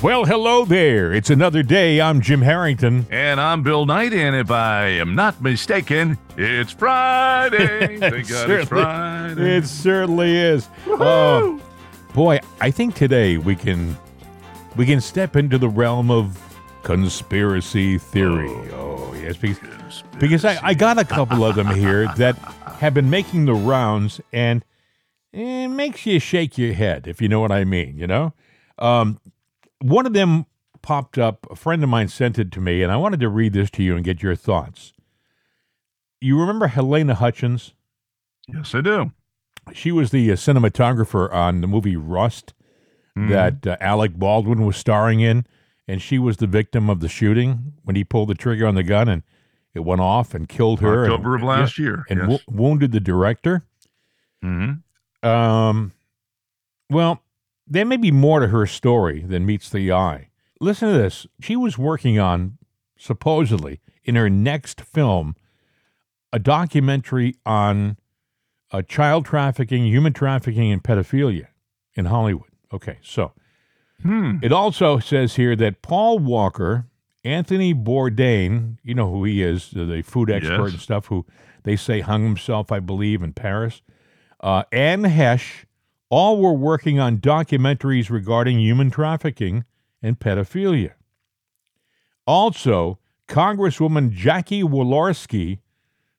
Well, hello there. It's another day. I'm Jim Harrington. And I'm Bill Knight, and if I am not mistaken, it's Friday. Thank God it's Friday. It certainly is. Oh, boy, I think today we can we can step into the realm of conspiracy theory. Oh, yes, because, because I, I got a couple of them here that have been making the rounds, and it makes you shake your head, if you know what I mean, you know? Um, one of them popped up. A friend of mine sent it to me, and I wanted to read this to you and get your thoughts. You remember Halyna Hutchins? Yes, I do. She was the uh, cinematographer on the movie Rust Mm-hmm. that uh, Alec Baldwin was starring in, and she was the victim of the shooting when he pulled the trigger on the gun and it went off and killed her. and- October of last year. and yes. wo- wounded the director. hmm Um, well, there may be more to her story than meets the eye. Listen to this. She was working on, supposedly, in her next film, a documentary on uh, child trafficking, human trafficking, and pedophilia in Hollywood. Okay, so Hmm. it also says here that Paul Walker, Anthony Bourdain, you know who he is, the food expert Yes. and stuff, who they say hung himself, I believe, in Paris, uh, Anne Heche, all were working on documentaries regarding human trafficking and pedophilia. Also, Congresswoman Jackie Walorski,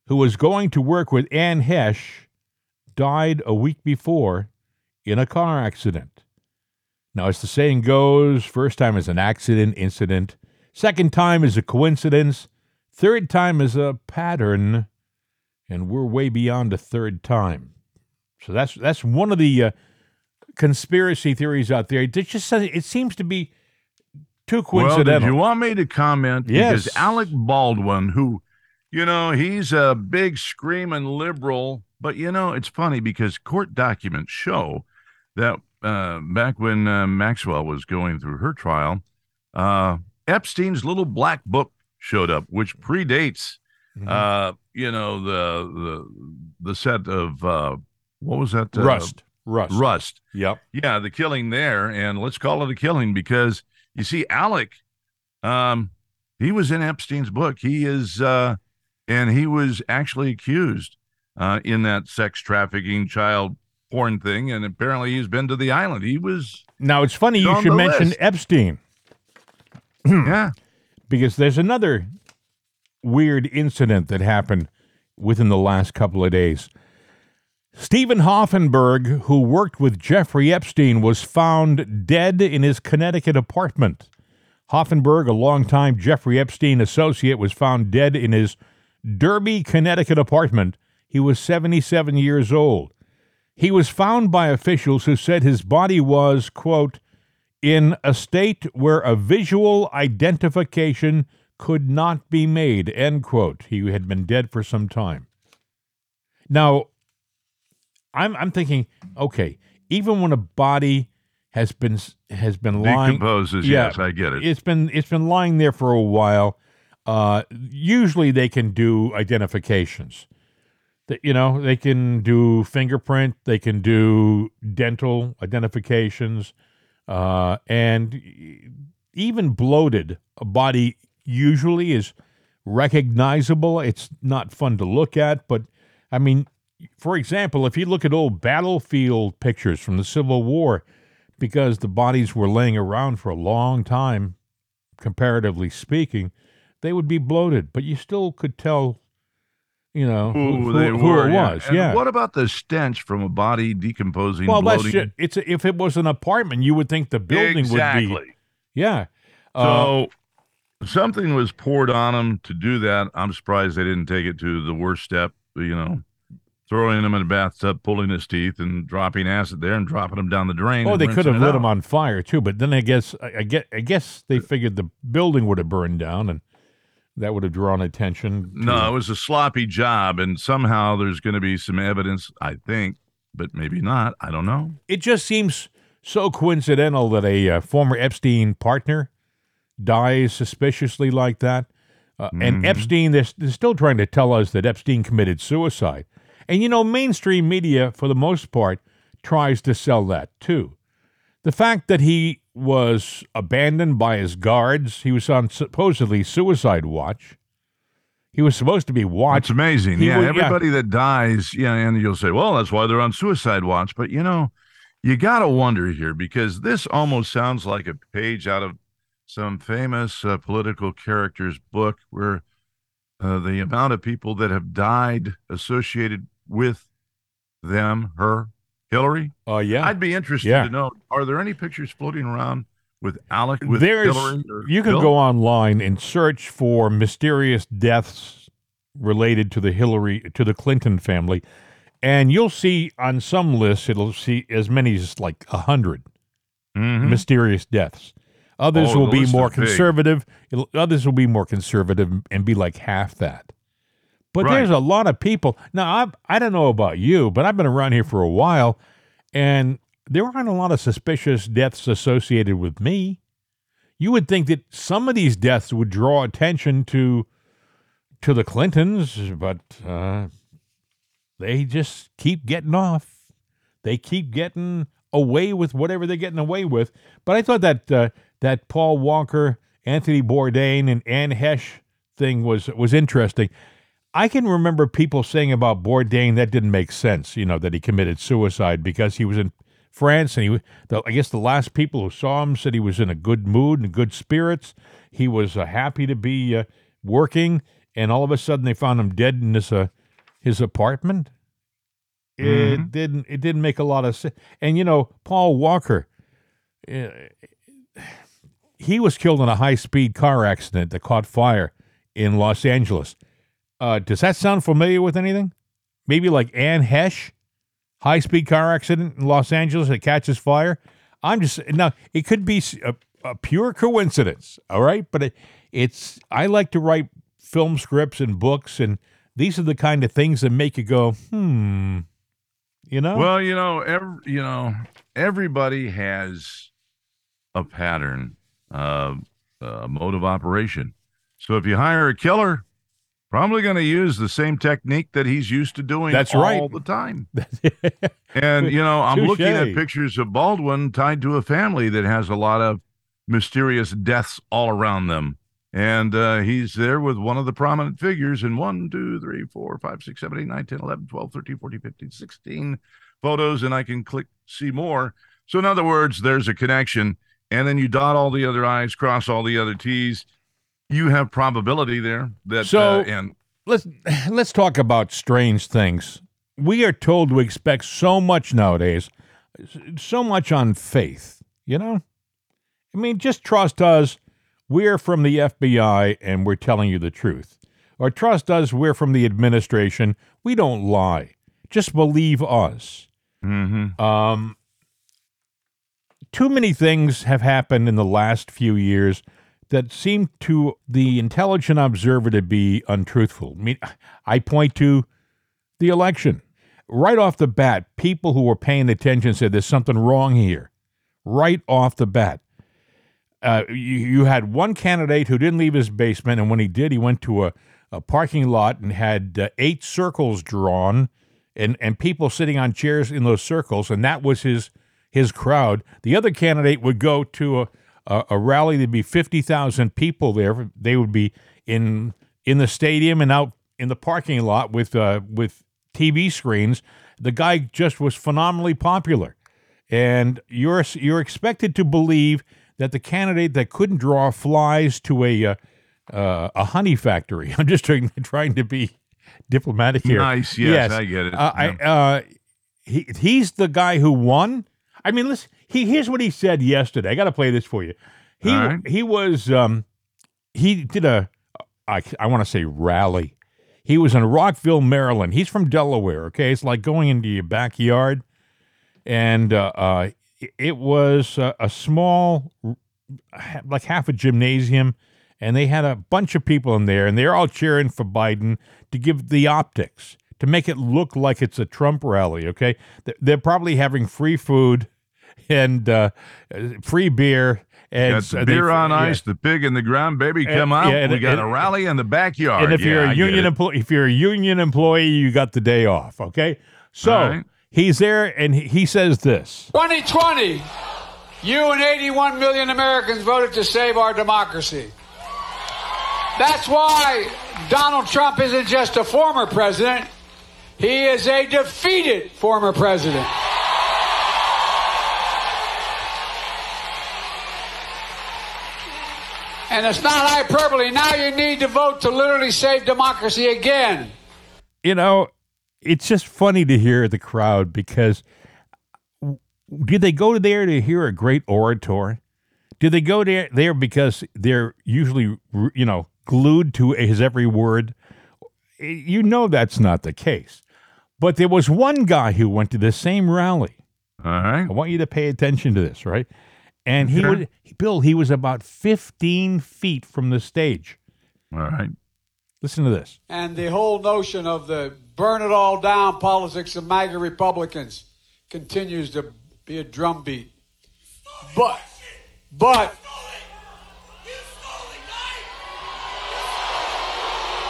who was going to work with Anne Heche, died a week before in a car accident. Now, as the saying goes, first time is an accident, incident. Second time is a coincidence. Third time is a pattern. And we're way beyond a third time. So that's that's one of the uh, conspiracy theories out there. It just says it seems to be too Well, coincidental. did you want me to comment? Yes. Because Alec Baldwin, who, you know, he's a big screaming liberal, but you know, it's funny because court documents show that uh, back when uh, Maxwell was going through her trial, uh, Epstein's little black book showed up, which predates, Mhm. uh, you know, the the the set of uh, what was that? Uh, Rust. Rust. Rust. Yep. Yeah, the killing there, and let's call it a killing because you see, Alec, um, he was in Epstein's book. He is, uh, and he was actually accused uh, in that sex trafficking, child porn thing, and apparently he's been to the island. He was, Now it's funny you should mention list. Epstein yeah, because there's another weird incident that happened within the last couple of days. Steven Hoffenberg, who worked with Jeffrey Epstein, was found dead in his Connecticut apartment. Hoffenberg, a longtime Jeffrey Epstein associate, was found dead in his Derby, Connecticut apartment. He was 77 years old. He was found by officials who said his body was, quote, in a state where a visual identification could not be made, end quote. He had been dead for some time. Now, I'm I'm thinking, okay, even when a body has been has been lying, decomposes. Yeah. Yes, I get it. it's been it's been lying there for a while. Uh, usually, they can do identifications. That you know, they can do fingerprint, they can do dental identifications, uh, and even bloated, a body usually is recognizable. It's not fun to look at, but I mean, for example, if you look at old battlefield pictures from the Civil War, because the bodies were laying around for a long time, comparatively speaking, they would be bloated, but you still could tell, you know, who, who who- who were. it was. And Yeah. What about the stench from a body decomposing, well, that's bloating? just, it's if it was an apartment, you would think the building exactly. would be. Exactly. Yeah. Uh, So something was poured on them to do that. I'm surprised they didn't take it to the worst step, you know, throwing him in a bathtub, pulling his teeth, and dropping acid there and dropping him down the drain. Oh, they could have it lit him on fire too, but then I guess I, I get I guess they figured the building would have burned down, and that would have drawn attention. to- No, it was a sloppy job, and somehow there's going to be some evidence, I think, but maybe not. I don't know. it just seems so coincidental that a uh, former Epstein partner dies suspiciously like that. Uh, And Mhm. Epstein, they're, they're still trying to tell us that Epstein committed suicide. And you know, mainstream media, for the most part, tries to sell that too. The fact that he was abandoned by his guards. He was on supposedly suicide watch. He was supposed to be watched. It's amazing. He yeah, would- yeah. everybody that dies, yeah, and you'll say, well, that's why they're on suicide watch. But you know, you got to wonder here because this almost sounds like a page out of some famous uh, political character's book where uh, the amount of people that have died associated with them, her, Hillary. Oh yeah, I'd be interested Yeah. to know are there any pictures floating around with Alec, with There's Hillary? you can Bill? go online and search for mysterious deaths related to the Hillary to the Clinton family, and you'll see on some lists it'll see as many as like a 100 Mhm. mysterious deaths. Others Oh, will be more conservative. Others will be more conservative and be like half that. But Right. there's a lot of people. Now, I I don't know about you, but I've been around here for a while, and there aren't a lot of suspicious deaths associated with me. You would think that some of these deaths would draw attention to to the Clintons, but uh, they just keep getting off. They keep getting away with whatever they're getting away with. But I thought that uh, that Paul Walker, Anthony Bourdain, and Anne Heche thing was was interesting. I can remember people saying about Bourdain that didn't make sense. You know that he committed suicide because he was in France, and he. The, I guess the last people who saw him said he was in a good mood and good spirits. He was uh, happy to be uh, working, and all of a sudden they found him dead in his uh, his apartment. It didn't. It didn't make a lot of sense. And you know, Paul Walker, uh, he was killed in a high speed car accident that caught fire in Los Angeles. Uh, does that sound familiar with anything? Maybe like Anne Heche, high speed car accident in Los Angeles that catches fire. I'm just now. It could be a pure coincidence, all right. But it, it's. I like to write film scripts and books, and these are the kind of things that make you go, hmm. You know. Well, you know, every, you know, everybody has a pattern, uh, a mode of operation. So if you hire a killer, probably going to use the same technique that he's used to doing That's all right. the time. And you know, I'm looking at pictures of Baldwin tied to a family that has a lot of mysterious deaths all around them. And uh, he's there with one of the prominent figures in 1, 2, 3, 4, 5, 6, 7, 8, 9, 10, 11, 12, 13, 14, 15, 16 photos, and I can click see more. So, in other words, there's a connection. And then you dot all the other I's, cross all the other T's. You have probability there that, So- uh, and let's let's talk about strange things. We are told to expect so much nowadays, so much on faith. You know, I mean, just trust us. We're from the FBI and we're telling you the truth. Or trust us. We're from the administration. We don't lie. Just believe us. mhm. Um, too many things have happened in the last few years that seem to the intelligent observer to be untruthful. I mean, I point to the election. Right off the bat, people who were paying attention said there's something wrong here. Right off the bat. Uh, you, you had one candidate who didn't leave his basement, and when he did, he went to a, a parking lot and had uh, eight circles drawn and, and people sitting on chairs in those circles, and that was his his crowd. The other candidate would go to a, a, a rally. There'd be fifty thousand people there. They would be in in the stadium and out in the parking lot with uh, with TV screens. The guy just was phenomenally popular, and you're you're expected to believe that the candidate that couldn't draw flies to a uh, uh, a honey factory. I'm just trying, trying to be diplomatic here. nice. Yes, I get it. Uh, Yeah. I, uh, he he's the guy who won. I mean, listen. He here's what he said yesterday. I got to play this for you. He right. he was um he did a I I want to say rally. He was in Rockville, Maryland. He's from Delaware. Okay, it's like going into your backyard, and uh, uh it was a, a small, like half a gymnasium, and they had a bunch of people in there, and they're all cheering for Biden to give the optics to make it look like it's a Trump rally. Okay, they're probably having free food and uh, uh, free beer. And Got so the they- beer on yeah. ice, the pig in the ground, baby, And- come out. yeah, and- we got and- a rally in the backyard. And if you're Yeah, I a get union employee, if you're a union employee, you got the day off. Okay, so All right. he's there, and he, he says this. 2020 You and 81 million Americans voted to save our democracy. That's why Donald Trump isn't just a former president, he is a defeated former president. And it's not hyperbole. Now you need to vote to literally save democracy again. You know, it's just funny to hear the crowd because did they go there to hear a great orator? Did they go there there because they're usually you know glued to his every word? You know that's not the case. But there was one guy who went to the same rally. All right. I want you to pay attention to this, right? And he Okay. would Bill, he was about 15 feet from the stage. All right. Listen to this. And the whole notion of the burn it all down politics of MAGA Republicans continues to be a drumbeat. But, but,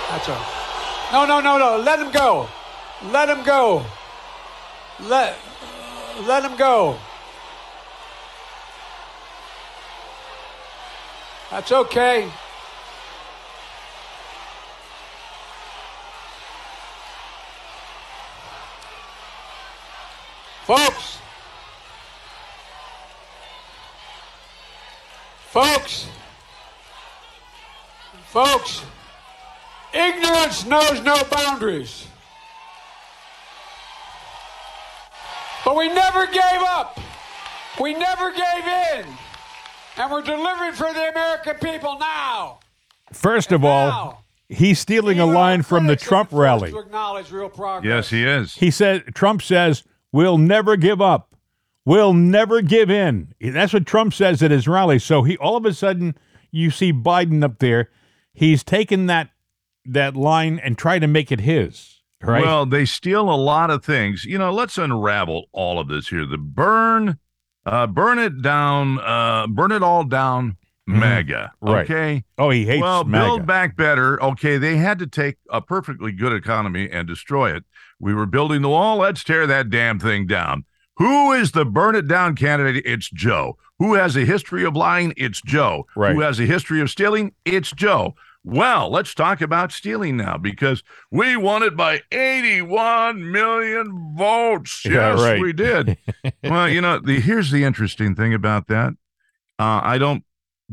that's all. No, no, no, no. Let him go. Let him go. Let, let him go. That's okay. Folks, folks, folks, ignorance knows no boundaries. But we never gave up. We never gave in. And we're delivering for the American people now. First of all, he's stealing a line from the Trump the rally. To acknowledge real progress. Yes, he is. He said Trump says we'll never give up. We'll never give in. That's what Trump says at his rally. So he all of a sudden you see Biden up there. He's taken that that line and tried to make it his. Right? Well, they steal a lot of things. You know, let's unravel all of this here. The burn, uh, burn it down, uh, burn it all down, MAGA. Mm-hmm. Right. Okay. oh, he hates it. well, MAGA. build back better. Okay, they had to take a perfectly good economy and destroy it. We were building the wall. Let's tear that damn thing down. Who is the burn it down candidate? It's Joe. Who has a history of lying? It's Joe. Right. Who has a history of stealing? It's Joe. Well, let's talk about stealing now because we won it by 81 million votes. Yeah, yes, right. we did. well, you know, the here's the interesting thing about that. Uh, I don't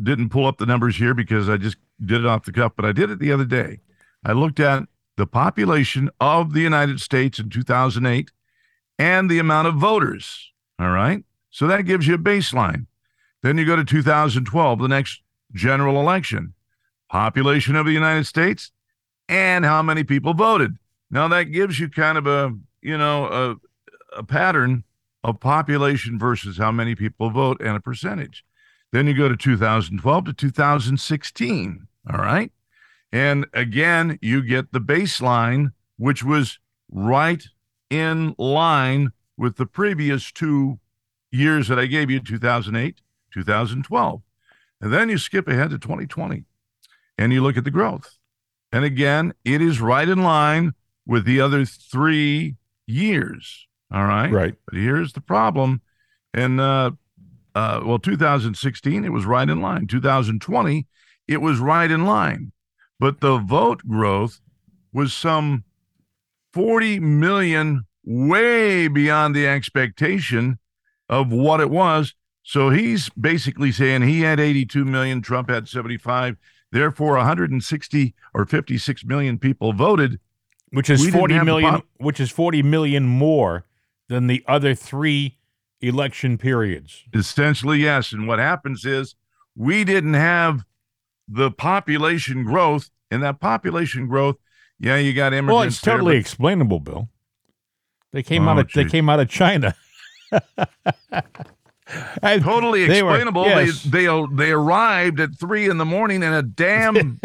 didn't pull up the numbers here because I just did it off the cuff, but I did it the other day. I looked at the population of the United States in 2008 and the amount of voters. All right. So that gives you a baseline. Then you go to 2012, the next general election, population of the United States and how many people voted. Now that gives you kind of a, you know, a, a pattern of population versus how many people vote and a percentage. Then you go to 2012 to 2016. All right. And again, you get the baseline, which was right in line with the previous two years that I gave you 2008, 2012. And then you skip ahead to 2020 and you look at the growth. And again, it is right in line with the other three years. All right. Right. But here's the problem. And, uh, uh, well, 2016, it was right in line. 2020, it was right in line. But the vote growth was some 40 million, way beyond the expectation of what it was. So he's basically saying he had 82 million, Trump had 75. Therefore, 160 or 56 million people voted. which is we didn't 40 have the million which is 40 million more than the other 3 election periods. Essentially, yes. And what happens is we didn't have the population growth, and that population growth, yeah, you got immigrants. Well, it's there, totally but- explainable, Bill. They came oh, out Oh, of they came out of China. And totally they were- explainable. yes. They they they arrived at three in the morning in a damn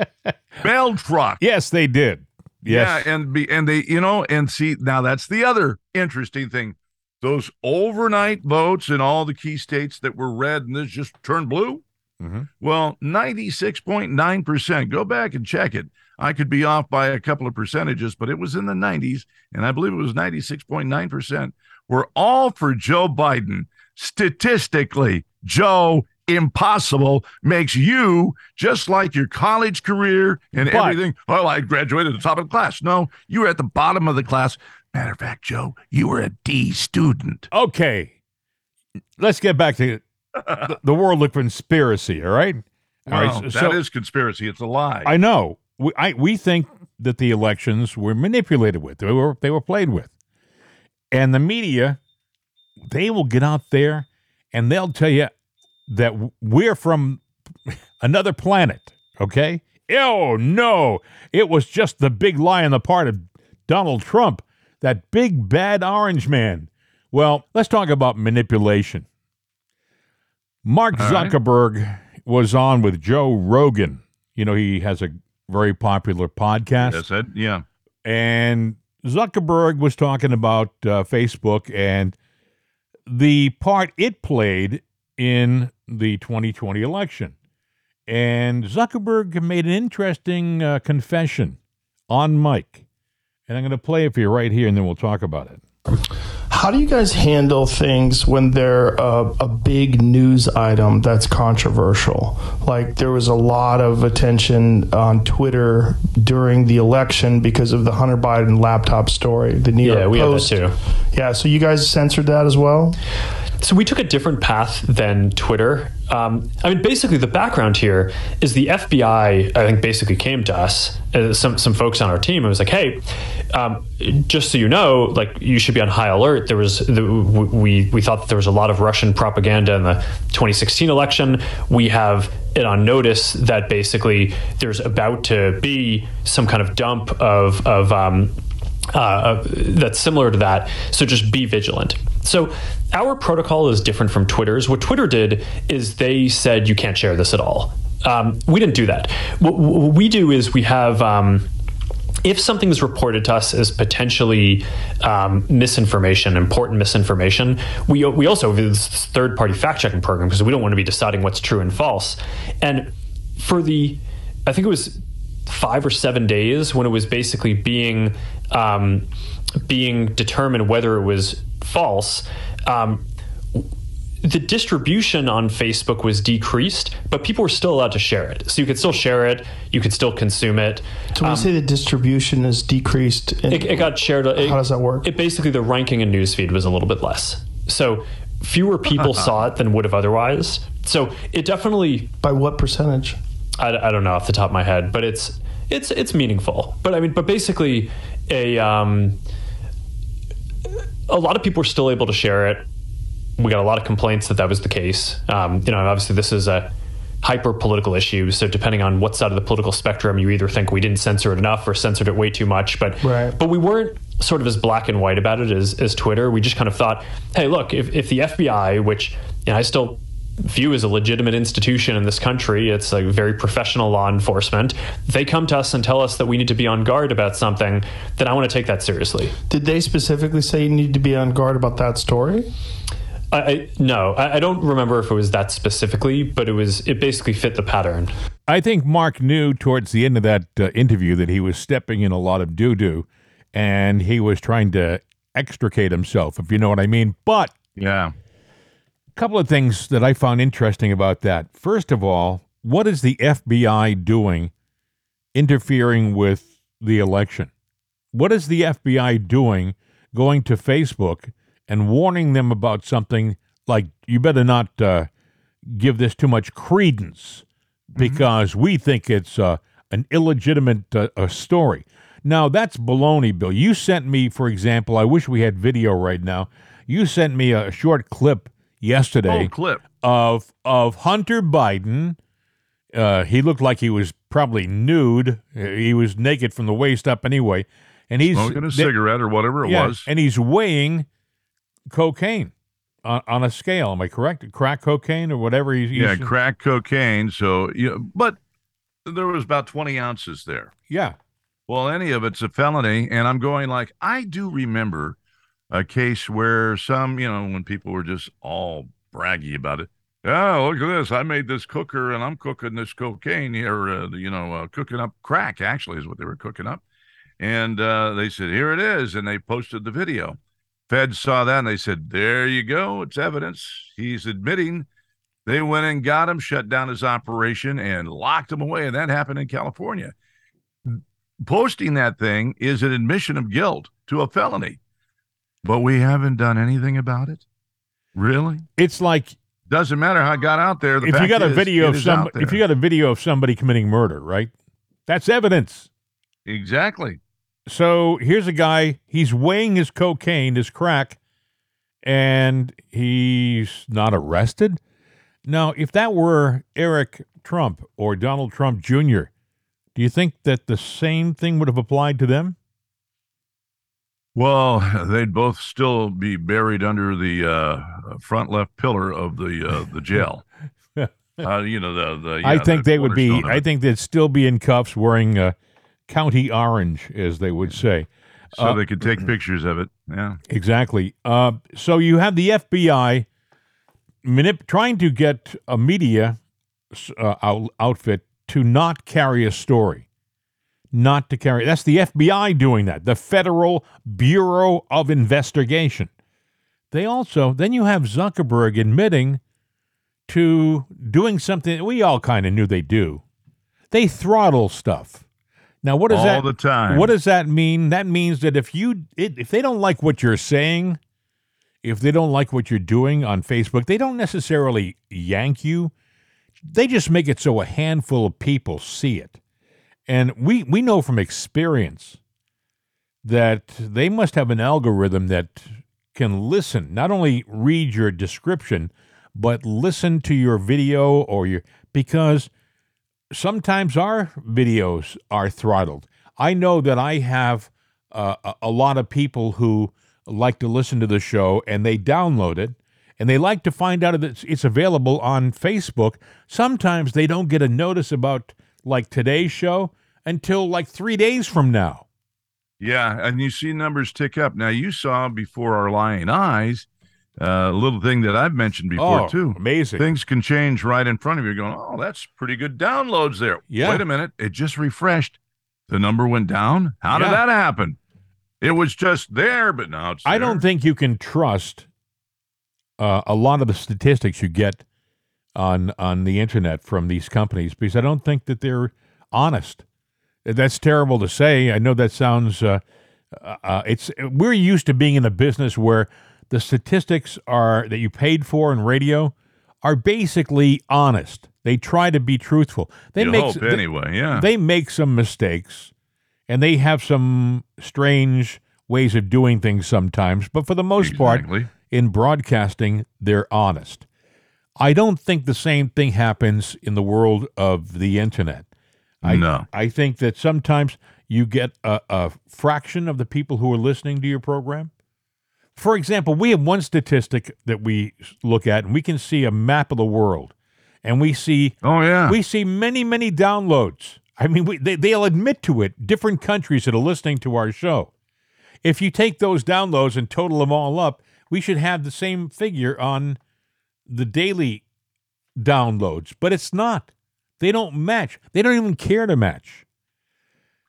bell truck. yes, they did. Yes. Yeah, and be and they you know and see now that's the other interesting thing. Those overnight votes in all the key states that were red and this just turned blue. Mhm. Well, ninety six point nine percent. Go back and check it. I could be off by a couple of percentages, but it was in the nineties, and I believe it was ninety six point nine percent. Were all for Joe Biden. Statistically, Joe, impossible makes you just like your college career and But- everything. Oh, I graduated at the top of the class. No, you were at the bottom of the class. Matter of fact, Joe, you were a D student. Okay, let's get back to the, the world of conspiracy. All right. All right, Well, so- that is conspiracy. It's a lie. I know. We, I, we think that the elections were manipulated with. They were they were played with, and the media, they will get out there and they'll tell you that we're from another planet. Okay. Oh no! It was just the big lie on the part of Donald Trump, that big bad orange man. Well, let's talk about manipulation. Mark All right. Zuckerberg was on with Joe Rogan. You know, he has a very popular podcast. Yeah. And Zuckerberg was talking about uh, Facebook and the part it played in the 2020 election. And Zuckerberg made an interesting uh, confession on mic. And I'm going to play it for you right here, and then we'll talk about it. How do you guys handle things when they're a, a big news item that's controversial? Like there was a lot of attention on Twitter during the election because of the Hunter Biden laptop story. The New Yeah, York we have that Post. too. Yeah, so you guys censored that as well. So we took a different path than Twitter. Um, I mean, basically, the background here is the FBI. I think basically came to us, uh, some some folks on our team, It was like, "Hey, um, just so you know, like you should be on high alert." There was the, we we thought that there was a lot of Russian propaganda in the 2016 election. We have it on notice that basically there's about to be some kind of dump of of um, uh, that's similar to that. So just be vigilant. So our protocol is different from Twitter's. What Twitter did is they said you can't share this at all. Um, we didn't do that. What, what we do is we have. Um, if something is reported to us as potentially um, misinformation, important misinformation, we we also have this third party fact checking program because we don't want to be deciding what's true and false. And for the, I think it was five or seven days when it was basically being um, being determined whether it was false. Um, the distribution on Facebook was decreased, but people were still allowed to share it. So you could still share it, you could still consume it. So when you say the distribution is decreased, Um, It, it got shared. It, How does that work? It basically the ranking in newsfeed was a little bit less. So fewer people saw it than would have otherwise. So it definitely. by what percentage? I, I don't know off the top of my head, but it's it's it's meaningful. But I mean, but basically, a um, a lot of people were still able to share it. We got a lot of complaints that that was the case. Um, you know, obviously this is a hyper political issue. So depending on what side of the political spectrum, you either think we didn't censor it enough or censored it way too much. But Right. but we weren't sort of as black and white about it as, as Twitter. We just kind of thought, hey, look, if, if the FBI, which you know, I still view as a legitimate institution in this country, it's a very professional law enforcement, they come to us and tell us that we need to be on guard about something, then I want to take that seriously. Did they specifically say you need to be on guard about that story? I, I no, I, I don't remember if it was that specifically, but it was it basically fit the pattern. I think Mark knew towards the end of that uh, interview that he was stepping in a lot of doo doo and he was trying to extricate himself, if you know what I mean. But Yeah. A couple of things that I found interesting about that. First of all, what is the FBI doing interfering with the election? What is the FBI doing going to Facebook and warning them about something like you better not uh, give this too much credence because we think it's uh, an illegitimate uh, story. Now, that's baloney, Bill. You sent me, for example, I wish we had video right now. You sent me a short clip yesterday Oh, clip. of of Hunter Biden. Uh, he looked like he was probably nude. He was naked from the waist up, anyway. And he's Smoking a they- cigarette or whatever it yeah, was. and he's weighing cocaine on, on a scale. Am I correct? Crack cocaine or whatever he's yeah, using? crack cocaine. So, yeah, but there was about 20 ounces there. yeah. Well, any of it's a felony. And I'm going like, I do remember a case where some, you know, when people were just all braggy about it. Oh, look at this. I made this cooker and I'm cooking this cocaine here, uh, you know, uh, cooking up crack, actually, is what they were cooking up. And uh, they said, here it is. And they posted the video. Feds saw that and they said, "There you go. It's evidence. He's admitting." They went and got him, shut down his operation, and locked him away. And that happened in California. Posting that thing is an admission of guilt to a felony, but we haven't done anything about it. Really? It's like Doesn't matter how it got out there. The if you got a is, video of some if you got a video of somebody committing murder, right? That's evidence. exactly. So here's a guy, he's weighing his cocaine, his crack, and he's not arrested. Now, if that were Eric Trump or Donald Trump Jr., do you think that the same thing would have applied to them? Well, they'd both still be buried under the uh, front left pillar of the uh, the jail. uh, you know the the. I think the they would be. I think they'd still be in cuffs, wearing uh, county orange, as they would say. so uh, they could take pictures of it. Yeah. Exactly. Uh, so you have the FBI manip- trying to get a media uh, out- outfit to not carry a story, not to carry. That's the FBI doing that. The Federal Bureau of Investigation. They also then you have Zuckerberg admitting to doing something that we all kind of knew they do. They throttle stuff. Now, what does All that the time. What does that mean? That means that if you it, if they don't like what you're saying, if they don't like what you're doing on Facebook, they don't necessarily yank you. They just make it so a handful of people see it. And we we know from experience that they must have an algorithm that can listen, not only read your description, but listen to your video or your because sometimes our videos are throttled. I know that I have uh, a, a lot of people who like to listen to the show and they download it and they like to find out that it's, it's available on Facebook. Sometimes they don't get a notice about like today's show until like three days from now. Yeah, and you see numbers tick up. Now you saw before our lying eyes uh, a little thing that I've mentioned before oh, too. amazing! Things can change right in front of you. Going, oh, that's pretty good downloads there. Yeah. Wait a minute, it just refreshed. The number went down. How did that happen? It was just there, but now it's. I don't think you can trust uh, a lot of the statistics you get on on the internet from these companies because I don't think that they're honest. That's terrible to say. I know that sounds. Uh, uh, it's we're used to being in a business where the statistics are that you paid for in radio are basically honest. They try to be truthful. They You make hope they- anyway. Yeah. they make some mistakes and they have some strange ways of doing things sometimes, but for the most part, in broadcasting, they're honest. I don't think the same thing happens in the world of the internet. I, No. I think that sometimes you get a, a fraction of the people who are listening to your program. For example, we have one statistic that we look at, and we can see a map of the world, and we see oh yeah. we see many, many downloads. I mean, we, they, they'll admit to it, different countries that are listening to our show. If you take those downloads and total them all up, we should have the same figure on the daily downloads, but it's not. They don't match. They don't even care to match.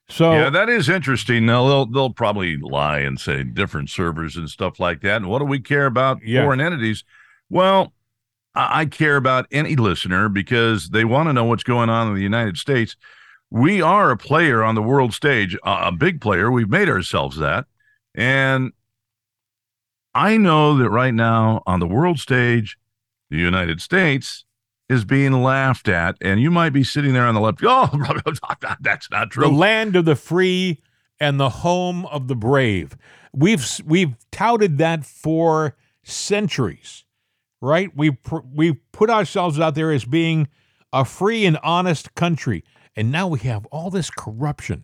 So, Yeah, that is interesting. Now they'll they'll probably lie and say different servers and stuff like that. And what do we care about Yeah. foreign entities? Well, I I care about any listener because they want to know what's going on in the United States. We are a player on the world stage, a a big player. We've made ourselves that. And I know that right now on the world stage, the United States is being laughed at. And you might be sitting there on the left, oh, that's not true. the land of the free and the home of the brave. We've we've touted that for centuries, right? We we put ourselves out there as being a free and honest country, and now we have all this corruption,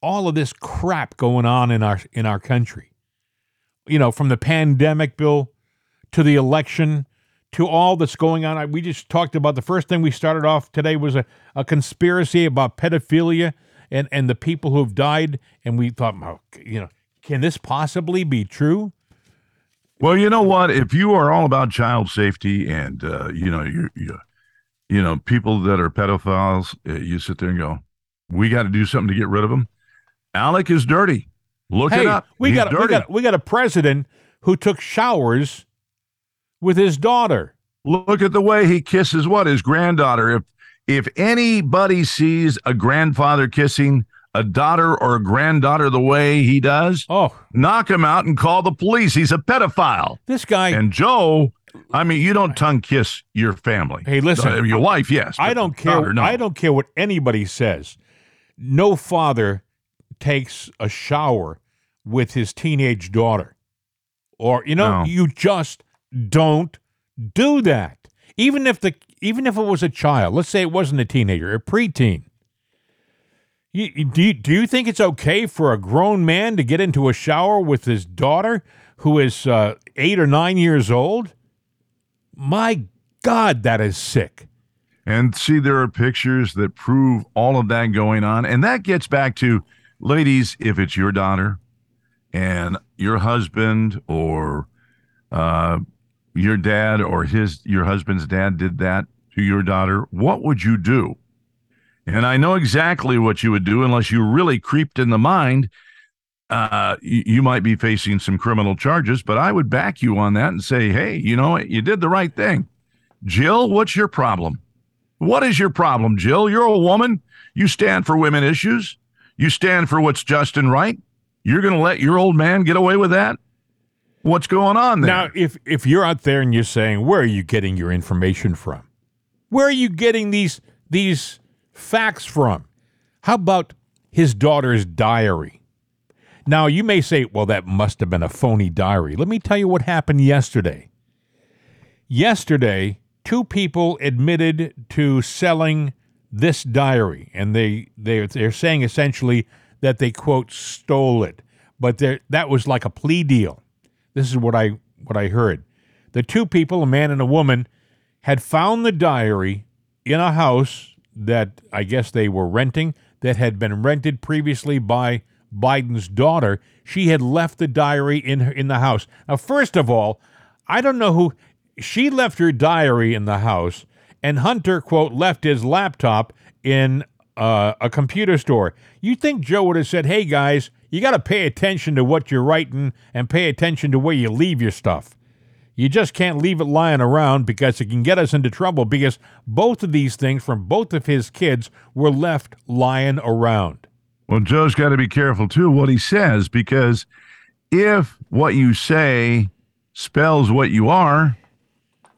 all of this crap going on in our in our country. You know, from the pandemic, Bill, to the election, to all that's going on. I, we just talked about the first thing we started off today was a, a conspiracy about pedophilia and, and the people who have died. And we thought, oh, you know, can this possibly be true? Well, you know what? If you are all about child safety and uh, you know you you you know people that are pedophiles, uh, you sit there and go, "We got to do something to get rid of them." Alec is dirty. Look hey, it up. we He's got we got we got a president who took showers with his daughter. Look at the way he kisses what his granddaughter. If if anybody sees a grandfather kissing a daughter or a granddaughter the way he does, Oh, knock him out and call the police. He's a pedophile. this guy. And Joe, I mean, you don't tongue kiss your family. Hey, listen. Uh, your wife, yes. I don't care. daughter, no. I don't care what anybody says. No father takes a shower with his teenage daughter, or you know, No. you just don't do that. Even if the even if it was a child, let's say it wasn't a teenager, a preteen. You, do, you, do you think it's okay for a grown man to get into a shower with his daughter who is uh, eight or nine years old? My God, that is sick. And see, there are pictures that prove all of that going on. And that gets back to ladies, if it's your daughter and your husband or uh, your dad or his your husband's dad did that to your daughter, what would you do? And I know exactly what you would do unless you really creeped in the mind. Uh, you, you might be facing some criminal charges, but I would back you on that and say, hey, you know? You did the right thing. Jill, what's your problem? What is your problem, Jill? You're a woman. You stand for women issues. You stand for what's just and right. You're going to let your old man get away with that? What's going on there? Now, if if you're out there and you're saying, where are you getting your information from? Where are you getting these these facts from? How about his daughter's diary? Now, you may say, well, that must have been a phony diary. Let me tell you what happened yesterday. Yesterday, two people admitted to selling this diary, and they they they're saying essentially that they quote stole it, but that was like a plea deal. This is what I what I heard. The two people, a man and a woman, had found the diary in a house that I guess they were renting that had been rented previously by Biden's daughter. She had left the diary in her, in the house. Now, first of all, I don't know who she left her diary in the house, and Hunter quote left his laptop in uh, a computer store. You think Joe would have said, "Hey guys, you got to pay attention to what you're writing and pay attention to where you leave your stuff." You just can't leave it lying around because it can get us into trouble because both of these things from both of his kids were left lying around. Well, Joe's got to be careful too what he says because if what you say spells what you are,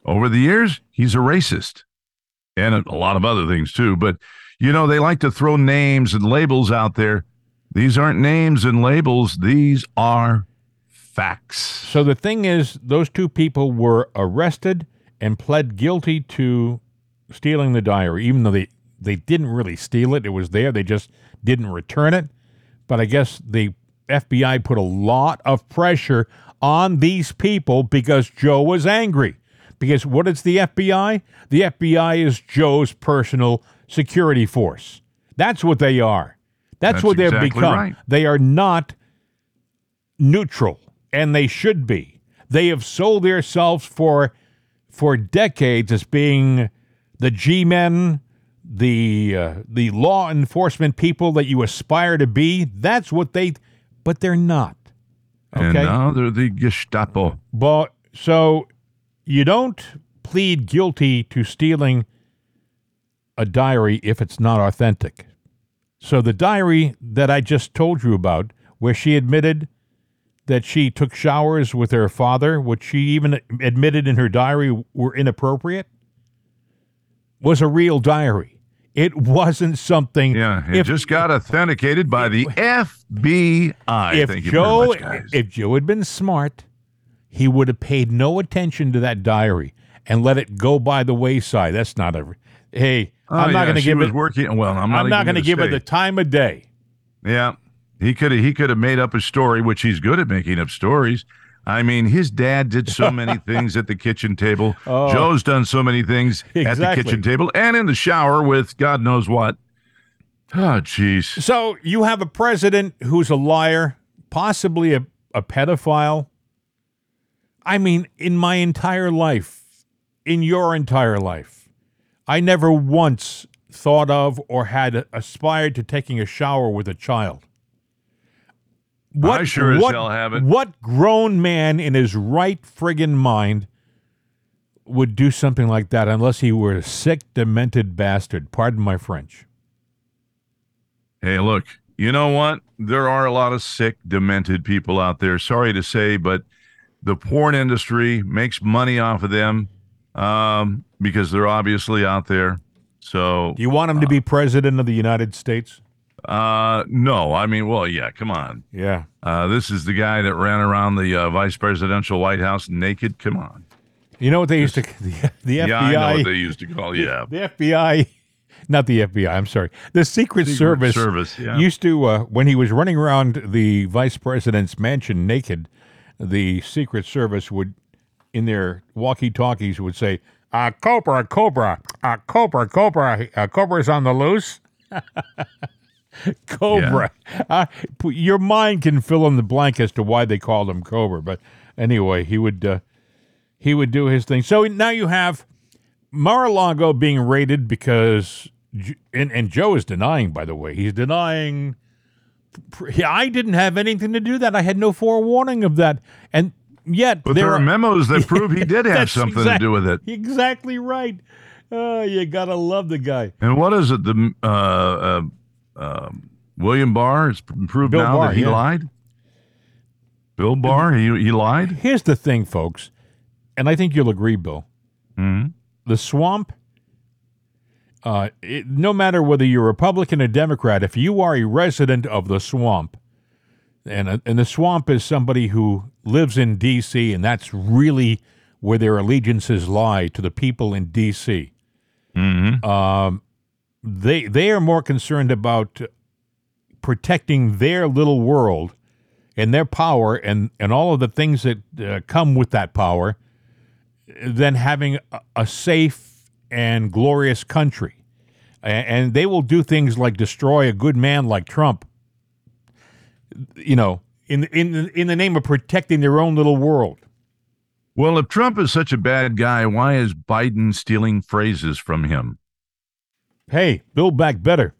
over the years, he's a racist and a, lot of other things too. But, you know, they like to throw names and labels out there. These aren't names and labels, these are facts. So the thing is, those two people were arrested and pled guilty to stealing the diary, even though they, they didn't really steal it. It was there, they just didn't return it. But I guess the FBI put a lot of pressure on these people because Joe was angry. Because what is the FBI? The FBI is Joe's personal security force. That's what they are. That's, That's what they've exactly become. right. They are not neutral, and they should be. They have sold themselves for for decades as being the G-men, the uh, the law enforcement people that you aspire to be. That's what they, but they're not. And Okay. now they're the Gestapo. But so you don't plead guilty to stealing a diary if it's not authentic. So the diary that I just told you about, where she admitted that she took showers with her father, which she even admitted in her diary were inappropriate, was a real diary. It wasn't something. Yeah, it if- just got authenticated by the FBI. if Thank Joe, much, if Joe had been smart, he would have paid no attention to that diary and let it go by the wayside. That's not a. Hey, Oh, I'm not yeah, going to give was it. working. Well, I'm not, not going to give it the time of day. Yeah, he could have. He could have made up a story, which he's good at making up stories. I mean, his dad did so many things at the kitchen table. Oh. Joe's done so many things at the kitchen table and in the shower with God knows what. Oh, jeez. So you have a president who's a liar, possibly a, a pedophile. I mean, in my entire life, in your entire life, I never once thought of or had aspired to taking a shower with a child. What, I sure as what, hell haven't. What grown man in his right friggin' mind would do something like that unless he were a sick, demented bastard? Pardon my French. Hey, look, you know what? There are a lot of sick, demented people out there. Sorry to say, but the porn industry makes money off of them um, because they're obviously out there. So, Do you want him to be president of the United States? uh, no, I mean, well, yeah, come on. Yeah. Uh, this is the guy that ran around the uh, vice presidential White House naked. Come on. You know what they used to the, the FBI Yeah, I know what they used to call. Yeah, the FBI, not the FBI. I'm sorry, the Secret, Secret Service. Service, yeah. used to uh, when he was running around the vice president's mansion naked, the Secret Service would, in their walkie-talkies, would say, uh, "Cobra, Cobra, uh, Cobra, Cobra, uh, Cobra's on the loose." Cobra. Uh, your mind can fill in the blank as to why they called him Cobra, but anyway, he would uh, he would do his thing. So now you have Mar-a-Lago being raided because, and, and Joe is denying, by the way, he's denying. I didn't have anything to do that. I had no forewarning of that, and yet but there, are memos that prove he did have something to do with it. Exactly right. Oh, you gotta love the guy. And what is it? The uh, uh, um William Barr has proved Bill now Barr, that he yeah. lied. Bill Barr, he he lied. Here's the thing, folks, and I think you'll agree, Bill. hmm the swamp uh, it, no matter whether you're Republican or Democrat, if you are a resident of the swamp, and and the swamp is somebody who lives in D.C. and that's really where their allegiances lie to the people in D.C. Um, they they are more concerned about protecting their little world and their power and and all of the things that uh, come with that power than having a, a safe and glorious country. And they will do things like destroy a good man like Trump, you know, in in in the name of protecting their own little world. Well, if Trump is such a bad guy, why is Biden stealing phrases from him? Hey, build back better.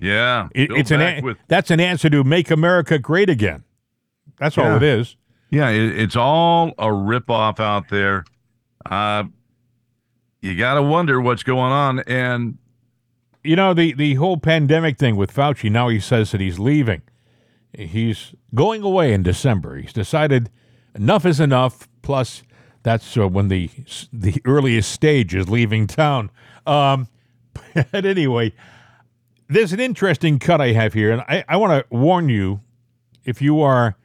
Yeah, It, it's an a- with that's an answer to make America great again. That's all it is. yeah. It, it's all a ripoff out there. Uh, you got to wonder what's going on, and You know the the whole pandemic thing with Fauci. Now he says that he's leaving. He's going away in December. He's decided enough is enough. Plus, that's uh, when the the earliest stage is leaving town. Um, but anyway, there's an interesting cut I have here, and I, I want to warn you if you are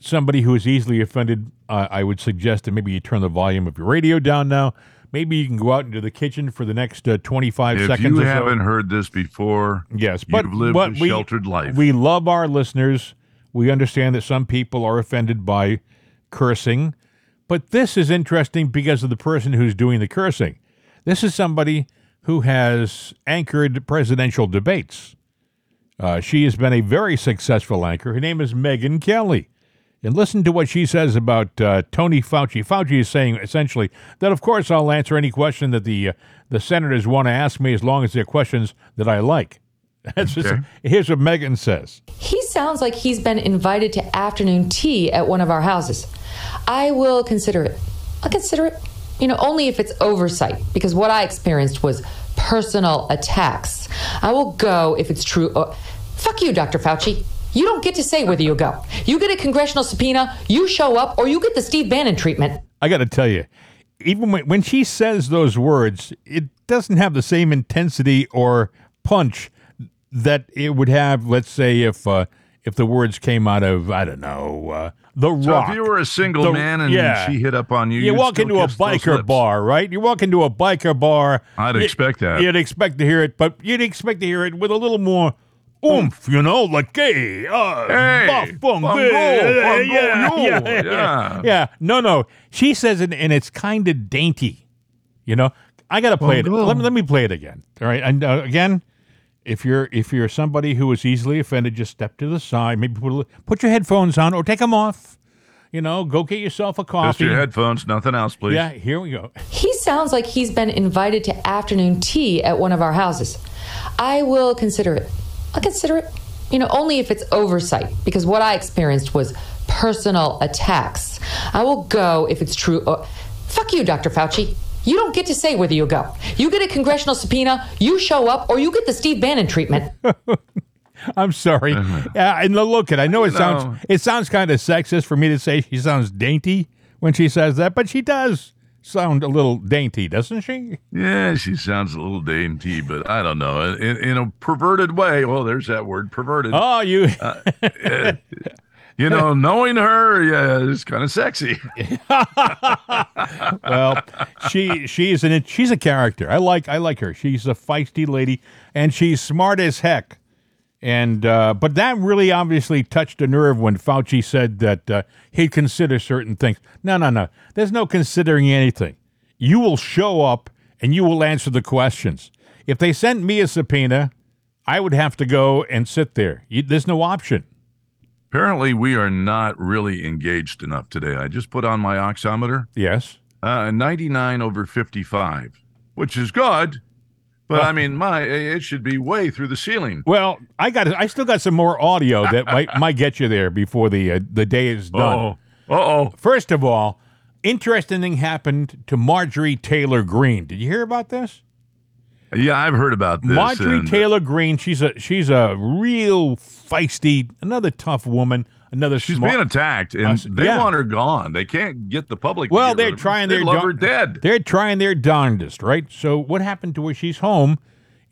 somebody who is easily offended, uh, I would suggest that maybe you turn the volume of your radio down now. Maybe you can go out into the kitchen for the next uh, 25 if seconds you or haven't heard this before, Yes, but you've lived but a we, sheltered life. We love our listeners. We understand that some people are offended by cursing, but this is interesting because of the person who's doing the cursing. This is somebody who has anchored presidential debates. Uh, she has been a very successful anchor. Her name is Megyn Kelly. And listen to what she says about uh, Tony Fauci. Fauci is saying essentially that, of course, I'll answer any question that the uh, the senators want to ask me as long as they're questions that I like. That's just, here's what Megyn says. He sounds like he's been invited to afternoon tea at one of our houses. I will consider it. I'll consider it. You know, only if it's oversight, because what I experienced was personal attacks. I will go if it's true. Oh, fuck you, Dr. Fauci. You don't get to say whether you go. You get a congressional subpoena, you show up, or you get the Steve Bannon treatment. I got to tell you, even when, when she says those words, it doesn't have the same intensity or punch that it would have, let's say, if uh, if the words came out of I don't know uh, the so Rock. if you were a single The- man and yeah. she hit up on you, you you'd walk still into a kiss those biker bar, right? You walk into a biker bar. I'd y- expect that. You'd expect to hear it, but you'd expect to hear it with a little more oomph, you know, like hey, uh, Hey, buff, bung, bungo, yeah, bungo, yeah, yo, yeah, yeah. yeah, yeah. No, no, she says it, and it's kind of dainty. You know, I got to play it. Bungo. Let me let me play it again. All right, and uh, again. If you're if you're somebody who is easily offended, just step to the side. Maybe put a, li- put your headphones on or take them off. You know, go get yourself a Just coffee. your headphones, nothing else, please. Yeah, here we go. He sounds like he's been invited to afternoon tea at one of our houses. I will consider it. I'll consider it. You know, only if it's oversight, because what I experienced was personal attacks. I will go if it's true. Or, fuck you, Dr. Fauci. You don't get to say whether you go. You get a congressional subpoena, you show up, or you get the Steve Bannon treatment. I'm sorry. Uh-huh. Yeah, and look, at I know it know. sounds it sounds kind of sexist for me to say she sounds dainty when she says that, but she does sound a little dainty, doesn't she? Yeah, she sounds a little dainty, but I don't know. In, in a perverted way. Well, there's that word, perverted. Oh, you. Uh, you know, knowing her, yeah, it's kind of sexy. well, she she's an she's a character. I like I like her. She's a feisty lady, and she's smart as heck. And uh, but that really obviously touched a nerve when Fauci said that uh, he'd consider certain things. No, no, no. There's no considering anything. You will show up and you will answer the questions. If they sent me a subpoena, I would have to go and sit there. You, there's no option. Apparently, we are not really engaged enough today. I just put on my oximeter, Yes. uh, 99 over 55, which is good. But I mean, my it should be way through the ceiling. Well, I got I still got some more audio that might might get you there before the uh, the day is done. Oh, uh oh. First of all, interesting thing happened to Marjorie Taylor Greene. Did you hear about this? Yeah, I've heard about this. Marjorie and- Taylor Greene. She's a she's a real feisty, another tough woman, another She's smart. being attacked, and Uh, they yeah. want her gone. They can't get the public. well, get they're rid trying They their love dar- her dead. They're trying their darndest, right? So what happened to her? She's home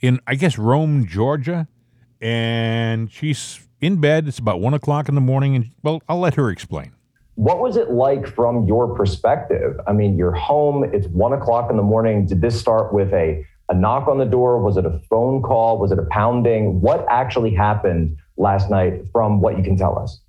in I guess Rome, Georgia, and she's in bed. It's about one o'clock in the morning, and well, I'll let her explain. What was it like from your perspective? I mean, you're home, it's one o'clock in the morning. Did this start with a, a knock on the door? Was it a phone call? Was it a pounding? What actually happened last night from what you can tell us?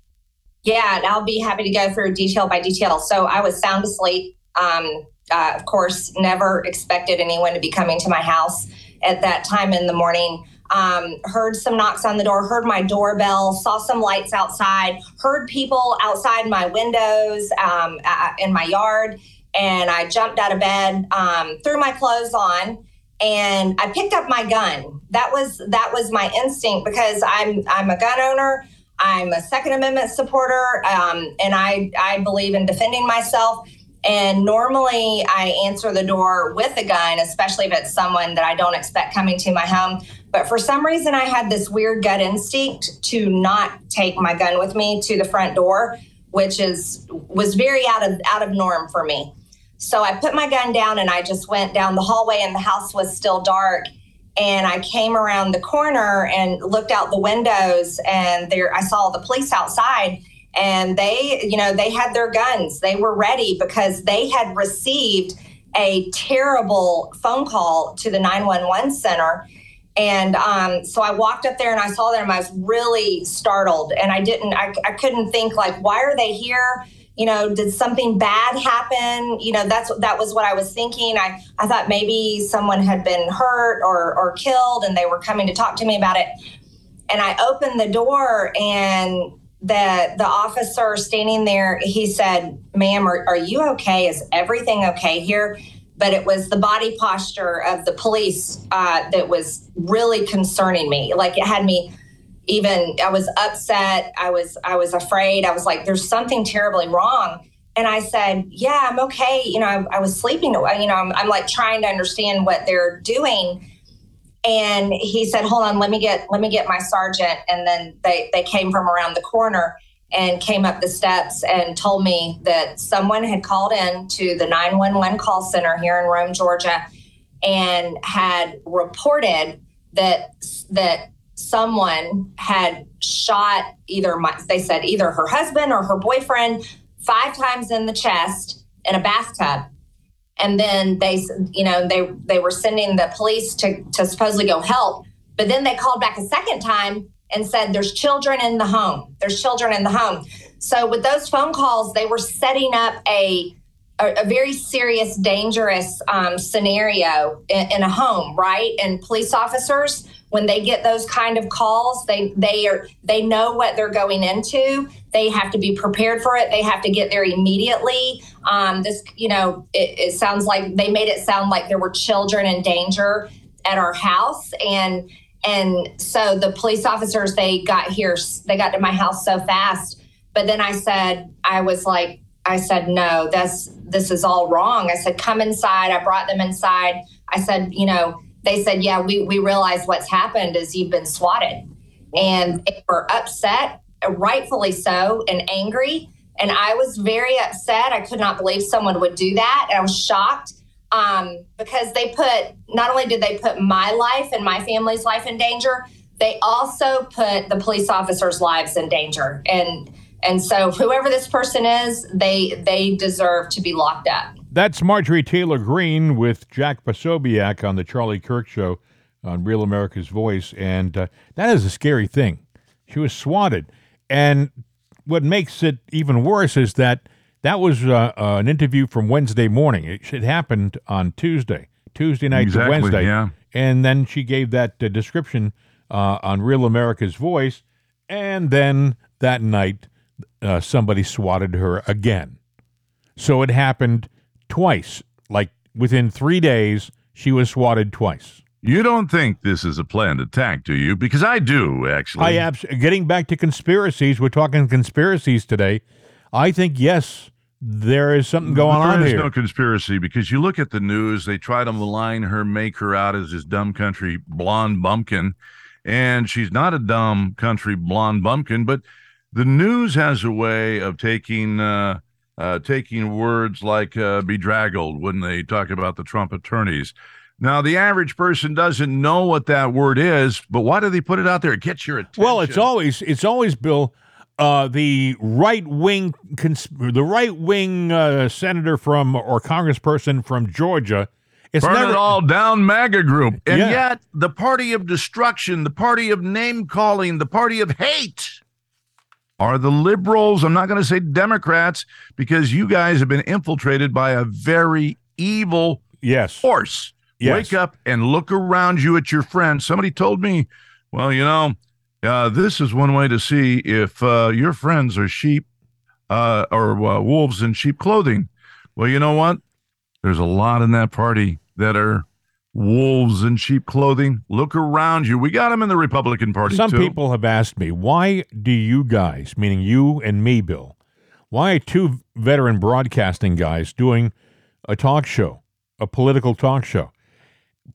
Yeah, and I'll be happy to go through detail by detail. So I was sound asleep. Um, uh, of course, never expected anyone to be coming to my house at that time in the morning. Um, heard some knocks on the door, heard my doorbell, saw some lights outside, heard people outside my windows um, uh, in my yard, and I jumped out of bed, um, threw my clothes on, and I picked up my gun. That was that was my instinct because I'm I'm a gun owner. I'm a Second Amendment supporter, um, and I I believe in defending myself. And normally I answer the door with a gun, especially if it's someone that I don't expect coming to my home. But for some reason, I had this weird gut instinct to not take my gun with me to the front door, which is was very out of out of norm for me. So I put my gun down and I just went down the hallway, and the house was still dark. And I came around the corner and looked out the windows, and there I saw the police outside and they you know they had their guns. They were ready because they had received a terrible phone call to the 911 center. And um, so i walked up there and i saw them. I was really startled and i didn't I, I couldn't think like why are they here you know did something bad happen? You know that's that was what i was thinking. I i thought maybe someone had been hurt or or killed and they were coming to talk to me about it. And i opened the door and the the officer standing there he said ma'am are, are you okay? Is everything okay here? But it was the body posture of the police uh, that was really concerning me. Like it had me even i was upset. I was i was afraid. I was like there's something terribly wrong. And i said yeah i'm okay. You know i, I was sleeping you know I'm, I'm like trying to understand what they're doing. And he said hold on let me get let me get my sergeant. And then they they came from around the corner and came up the steps and told me that someone had called in to the 911 call center here in Rome Georgia and had reported that that someone had shot either my, they said either her husband or her boyfriend five times in the chest in a bathtub. And then they you know they they were sending the police to to supposedly go help. But then they called back a second time and said there's children in the home. There's children in the home. So with those phone calls they were setting up a a, a very serious dangerous um, scenario in, in a home right? And police officers when they get those kind of calls they they are they know what they're going into they have to be prepared for it they have to get there immediately um, this you know it, it sounds like they made it sound like there were children in danger at our house and and so the police officers they got here, they got to my house so fast. But then I said, I was like, I said, no, that's this is all wrong. I said, come inside. I brought them inside. I said, you know, they said, yeah, we we realize what's happened is you've been swatted, and they were upset, rightfully so, and angry. And I was very upset. I could not believe someone would do that. And I was shocked um, because they put not only did they put my life and my family's life in danger, they also put the police officers' lives in danger. And and so whoever this person is, they they deserve to be locked up. That's Marjorie Taylor Greene with Jack Posobiec on the Charlie Kirk Show on Real America's Voice, and uh, that is a scary thing. She was swatted, and what makes it even worse is that that was uh, uh, an interview from Wednesday morning. It, it happened on Tuesday, Tuesday night Exactly, to Wednesday, yeah. and then she gave that uh, description uh, on Real America's Voice, and then that night uh, somebody swatted her again. So it happened twice. Like within three days, she was swatted twice. You don't think this is a planned attack, do you? Because I do, actually. I abs- getting back to conspiracies. We're talking conspiracies today. I think yes, there is something going on there is here. no conspiracy because you look at the news, they try to malign her, make her out as this dumb country blonde bumpkin. And she's not a dumb country blonde bumpkin, but the news has a way of taking uh, uh, taking words like uh, bedraggled when they talk about the Trump attorneys. Now, the average person doesn't know what that word is, but why do they put it out there? It gets your attention. well, it's always it's always Bill, uh, the right wing cons- the right wing uh, senator from or congressperson from Georgia. It's Burn never it all down, MAGA group. And Yeah. yet, the party of destruction, the party of name calling, the party of hate are the liberals. I'm not going to say Democrats because you guys have been infiltrated by a very evil yes. force. Yes. Wake up and look around you at your friends. Somebody told me, well, you know, uh, this is one way to see if uh, your friends are sheep uh, or uh, wolves in sheep clothing. Well, you know what? There's a lot in that party that are wolves in sheep clothing. Look around you. We got them in the Republican Party Some too. people have asked me, why do you guys, meaning you and me, Bill, why are two veteran broadcasting guys doing a talk show, a political talk show?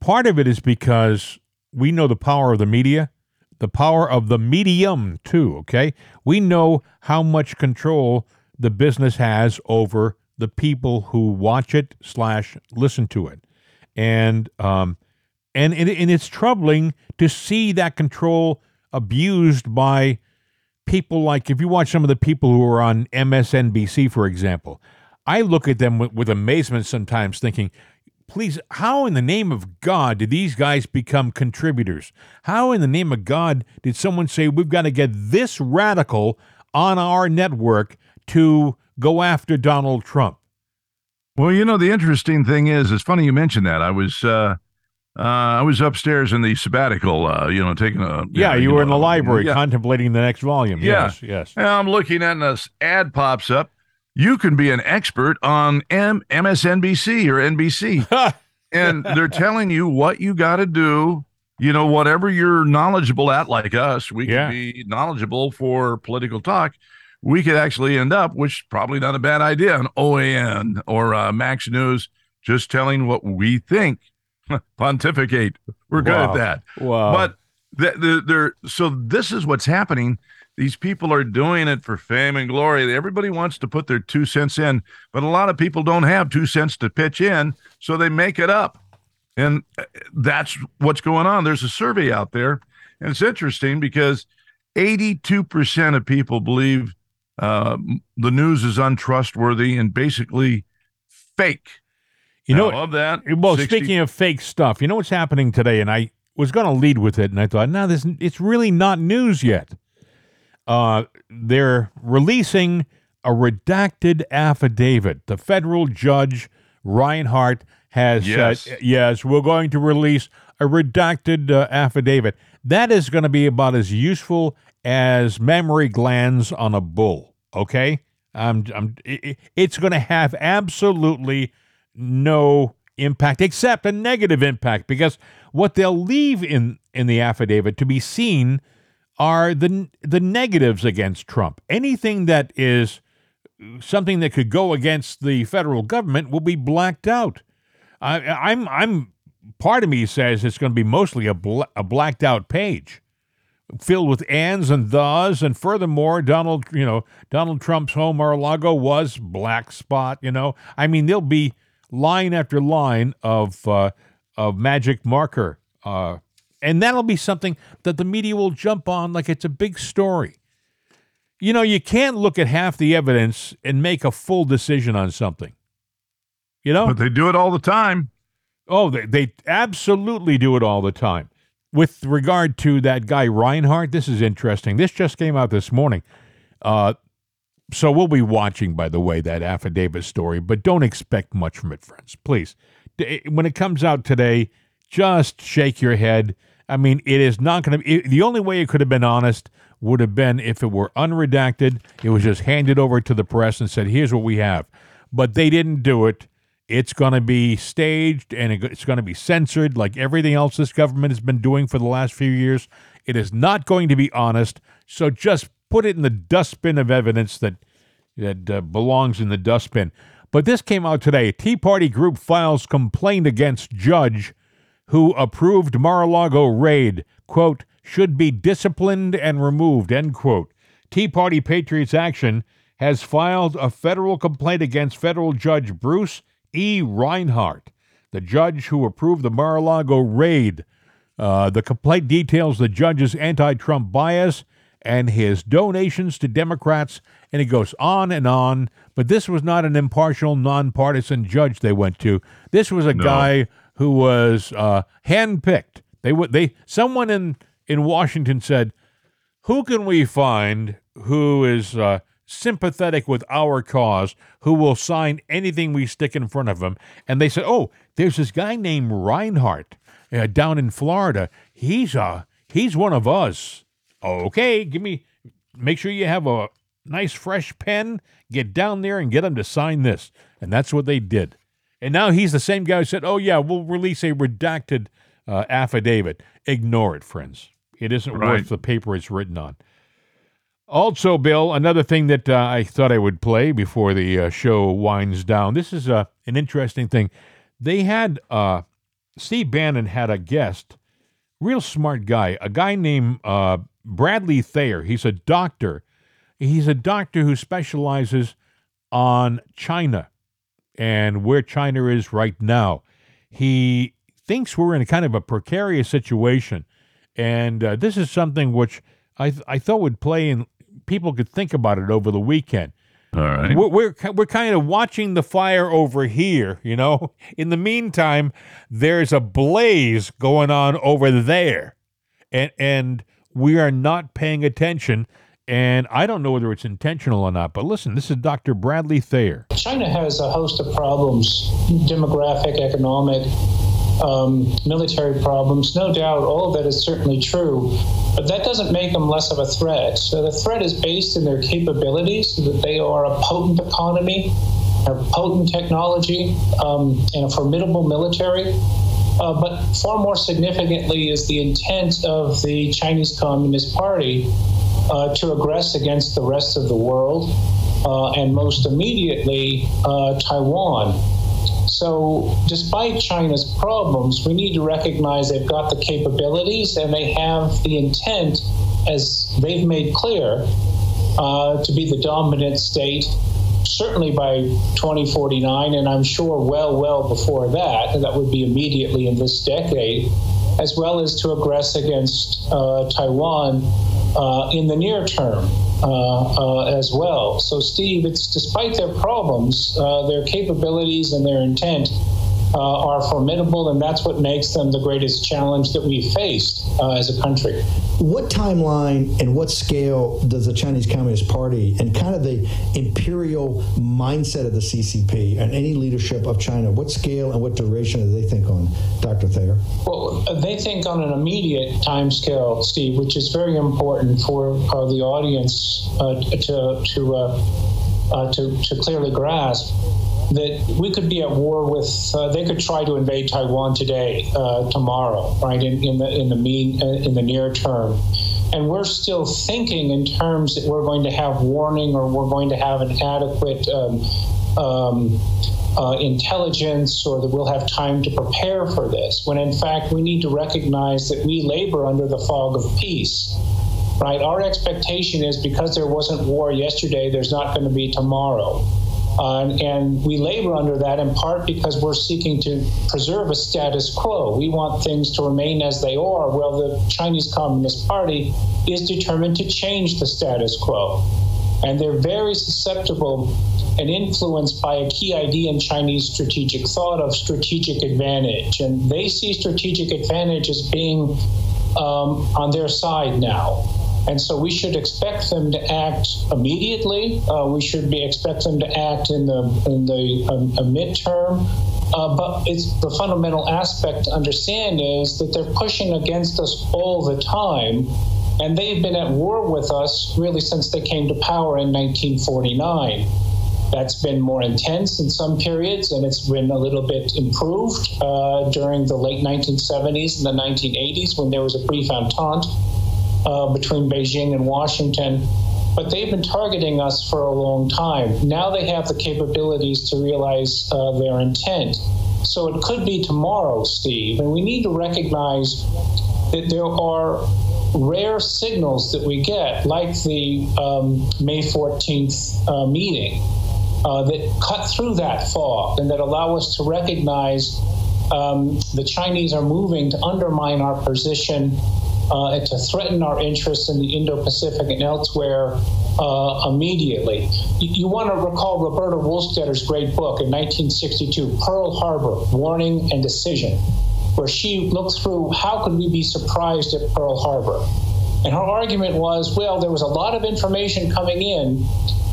Part of it is because we know the power of the media, the power of the medium, too, okay? We know how much control the business has over the people who watch it slash listen to it. And um, and and, and it's troubling to see that control abused by people like if you watch some of the people who are on MSNBC, for example, I look at them with, with amazement sometimes, thinking, please, how in the name of God did these guys become contributors? How in the name of God did someone say we've got to get this radical on our network to go after Donald Trump? Well, you know, the interesting thing is, it's funny you mentioned that. I was uh, uh, I was upstairs in the sabbatical, uh, you know, taking a Yeah, you were in the library yeah. contemplating the next volume. Yeah. Yes, yes. And I'm looking at this ad pops up. You can be an expert on M- MSNBC or NBC. and they're telling you what you got to do. You know, whatever you're knowledgeable at, like us, we Yeah. can be knowledgeable for political talk. We could actually end up, which is probably not a bad idea, on OAN or uh, Max News, just telling what we think. Pontificate. We're good Wow. at that. Wow. But the, the, they're so this is what's happening. These people are doing it for fame and glory. Everybody wants to put their two cents in, but a lot of people don't have two cents to pitch in, so they make it up. And uh, that's what's going on. There's a survey out there, and it's interesting because 82% of people believe uh, the news is untrustworthy and basically fake. you know, Now, of that, Well, 60 speaking of fake stuff, you know what's happening today, and I was going to lead with it, and I thought, no, this it's really not news yet. Uh, they're releasing a redacted affidavit. The federal judge Reinhart has Yes. said, "Yes, we're going to release a redacted uh, affidavit." That is going to be about as useful as memory glands on a bull. Okay, I'm, I'm, it's going to have absolutely no impact except a negative impact because what they'll leave in in the affidavit to be seen are the the negatives against Trump. Anything that is something that could go against the federal government will be blacked out. I, I'm I'm part of me says it's going to be mostly a bl- a blacked out page filled with ands and thes and furthermore Donald you know Donald Trump's home Mar-a-Lago was black spot you know I mean there'll be line after line of uh, of magic marker uh, and that'll be something that the media will jump on like it's a big story. You know, you can't look at half the evidence and make a full decision on something. You know? But they do it all the time. Oh, they, they absolutely do it all the time. With regard to that guy Reinhart, this is interesting. This just came out this morning. Uh, so we'll be watching, by the way, that affidavit story, but don't expect much from it, friends. Please. When it comes out today, just shake your head I mean, it is not going to. The only way it could have been honest would have been if it were unredacted. It was just handed over to the press and said, here's what we have. But they didn't do it. It's going to be staged and it's going to be censored like everything else this government has been doing for the last few years. It is not going to be honest. So just put it in the dustbin of evidence that, that uh, belongs in the dustbin. But this came out today. Tea Party group files complaint against judge who approved Mar-a-Lago raid, quote, should be disciplined and removed, end quote. Tea Party Patriots Action has filed a federal complaint against federal judge Bruce E. Reinhart, the judge who approved the Mar-a-Lago raid. Uh, the complaint details the judge's anti-Trump bias and his donations to Democrats, and it goes on and on. But this was not an impartial, nonpartisan judge they went to. This was a no. guy who was uh, handpicked. They would they someone in in Washington said, "Who can we find who is uh, sympathetic with our cause, who will sign anything we stick in front of them. And they said, "Oh, there's this guy named Reinhart uh, down in Florida. He's uh he's one of us." Okay, give me make sure you have a nice fresh pen. Get down there and get him to sign this. And that's what they did. And now he's the same guy who said, oh, yeah, we'll release a redacted uh, affidavit. Ignore it, friends. It isn't right. worth the paper it's written on. Also, Bill, another thing that uh, I thought I would play before the uh, show winds down. This is uh, an interesting thing. They had uh, Steve Bannon had a guest, real smart guy, a guy named uh, Bradley Thayer. He's a doctor. He's a doctor who specializes on China and where China is right now. He thinks we're in kind of a precarious situation. And uh, this is something which I, th- I thought would play and people could think about it over the weekend. All right. We're, we're, we're kind of watching the fire over here, you know. In the meantime, there's a blaze going on over there. And, and we are not paying attention and I don't know whether it's intentional or not, but listen, this is Dr. Bradley Thayer. China has a host of problems demographic, economic, um, military problems. No doubt, all of that is certainly true, but that doesn't make them less of a threat. So the threat is based in their capabilities, that they are a potent economy, a potent technology, um, and a formidable military. Uh, but far more significantly is the intent of the Chinese Communist Party uh, to aggress against the rest of the world, uh, and most immediately uh, Taiwan. So, despite China's problems, we need to recognize they've got the capabilities and they have the intent, as they've made clear, uh, to be the dominant state certainly by 2049, and I'm sure well, well before that, that would be immediately in this decade, as well as to aggress against uh, Taiwan uh, in the near term uh, uh, as well. So, Steve, it's despite their problems, uh, their capabilities and their intent uh, are formidable, and that's what makes them the greatest challenge that we've faced uh, as a country. What timeline and what scale does the Chinese Communist Party and kind of the imperial mindset of the CCP and any leadership of China, what scale and what duration do they think on, Dr. Thayer? Well, they think on an immediate time scale, Steve, which is very important for uh, the audience uh, to to, uh, uh, to to clearly grasp that we could be at war with. Uh, they could try to invade Taiwan today, uh, tomorrow, right? In, in the in the mean uh, in the near term, and we're still thinking in terms that we're going to have warning or we're going to have an adequate. Um, um, uh, intelligence or that we'll have time to prepare for this, when in fact we need to recognize that we labor under the fog of peace. Right? Our expectation is because there wasn't war yesterday, there's not going to be tomorrow. And we labor under that in part because we're seeking to preserve a status quo. We want things to remain as they are. Well, the Chinese Communist Party is determined to change the status quo. And they're very susceptible and influenced by a key idea in Chinese strategic thought of strategic advantage. And they see strategic advantage as being um, on their side now. And so we should expect them to act immediately. Uh, we should be expect them to act in the in the um, midterm. Uh, but it's the fundamental aspect to understand is that they're pushing against us all the time, and they've been at war with us really since they came to power in 1949. That's been more intense in some periods, and it's been a little bit improved uh, during the late 1970s and the 1980s when there was a brief entente uh, between Beijing and Washington. But they've been targeting us for a long time. Now they have the capabilities to realize uh, their intent. So it could be tomorrow, Steve. And we need to recognize that there are rare signals that we get, like the um, May 14th uh, meeting, uh, that cut through that fog and that allow us to recognize um, the Chinese are moving to undermine our position uh, and to threaten our interests in the Indo Pacific and elsewhere uh, immediately. You, you, want to recall Roberta Wohlstetter's great book in 1962, Pearl Harbor Warning and Decision, where she looked through how could we be surprised at Pearl Harbor. And her argument was well, there was a lot of information coming in,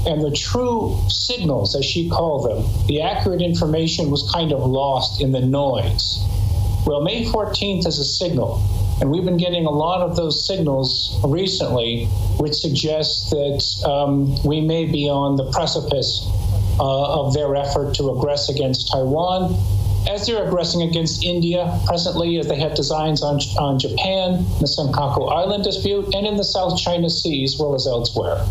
and the true signals, as she called them, the accurate information was kind of lost in the noise. Well, May 14th is a signal. And we've been getting a lot of those signals recently, which suggests that um, we may be on the precipice uh, of their effort to aggress against Taiwan, as they're aggressing against India presently, as they have designs on, on Japan, the Senkaku Island dispute, and in the South China Sea, as well as elsewhere.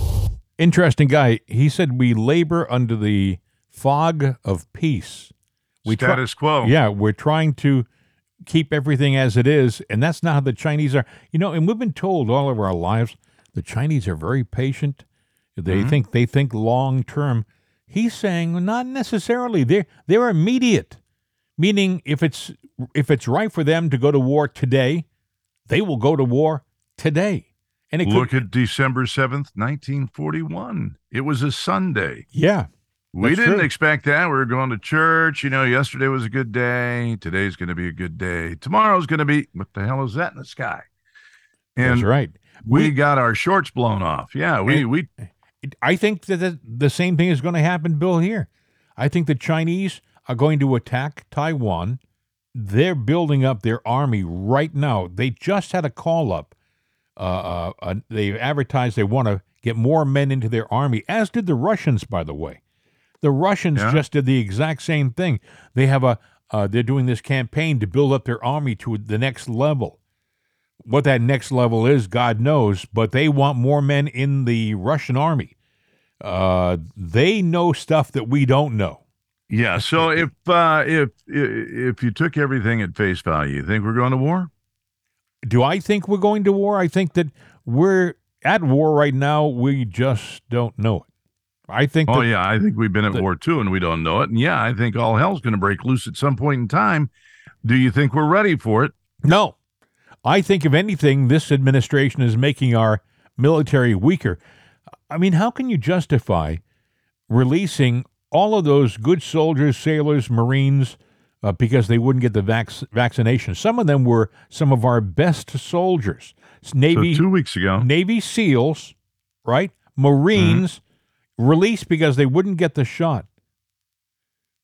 Interesting guy. He said we labor under the fog of peace. We Status quo. Yeah, we're trying to keep everything as it is. And that's not how the Chinese are. You know, and we've been told all of our lives the Chinese are very patient. They mm-hmm. think they think long term. He's saying not necessarily. They're they're immediate. Meaning if it's if it's right for them to go to war today, they will go to war today. And look could, at December seventh, nineteen forty one. It was a Sunday. Yeah. We didn't true. expect that. We were going to church. You know, yesterday was a good day. Today's going to be a good day. Tomorrow's going to be, what the hell is that in the sky? And That's right. We, we got our shorts blown off. Yeah, we, we. I think that the, the same thing is going to happen, Bill, here. I think the Chinese are going to attack Taiwan. They're building up their army right now. They just had a call up. Uh, uh, uh, they've advertised they want to get more men into their army, as did the Russians, by the way. The Russians yeah. just did the exact same thing. They have a uh, they're doing this campaign to build up their army to the next level. What that next level is, God knows, but they want more men in the Russian army. Uh, they know stuff that we don't know. Yeah. So if uh, if if you took everything at face value, you think we're going to war? Do I think we're going to war? I think that we're at war right now. We just don't know it. I think. Oh yeah, I think we've been at the, war too, and we don't know it. And yeah, I think all hell's going to break loose at some point in time. Do you think we're ready for it? No, I think if anything, this administration is making our military weaker. I mean, how can you justify releasing all of those good soldiers, sailors, Marines? Uh, because they wouldn't get the vac- vaccination. Some of them were some of our best soldiers. Navy so two weeks ago, Navy SEALs, right? Marines, mm-hmm released because they wouldn't get the shot.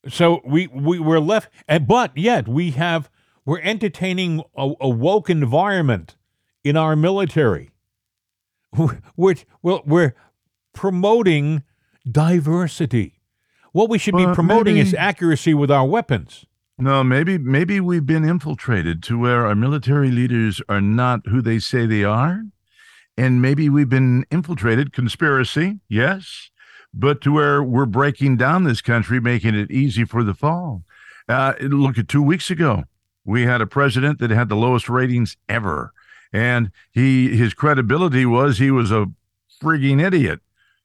So we we were left, and but yet we have we're entertaining a, a woke environment in our military. We're, we're, we're promoting diversity. What we should be Well, promoting is accuracy with our weapons. No, maybe maybe we've been infiltrated to where our military leaders are not who they say they are. And maybe we've been infiltrated, conspiracy, yes, but to where we're breaking down this country, making it easy for the fall. Uh, look at two weeks ago, we had a president that had the lowest ratings ever, and he his credibility was he was a frigging idiot.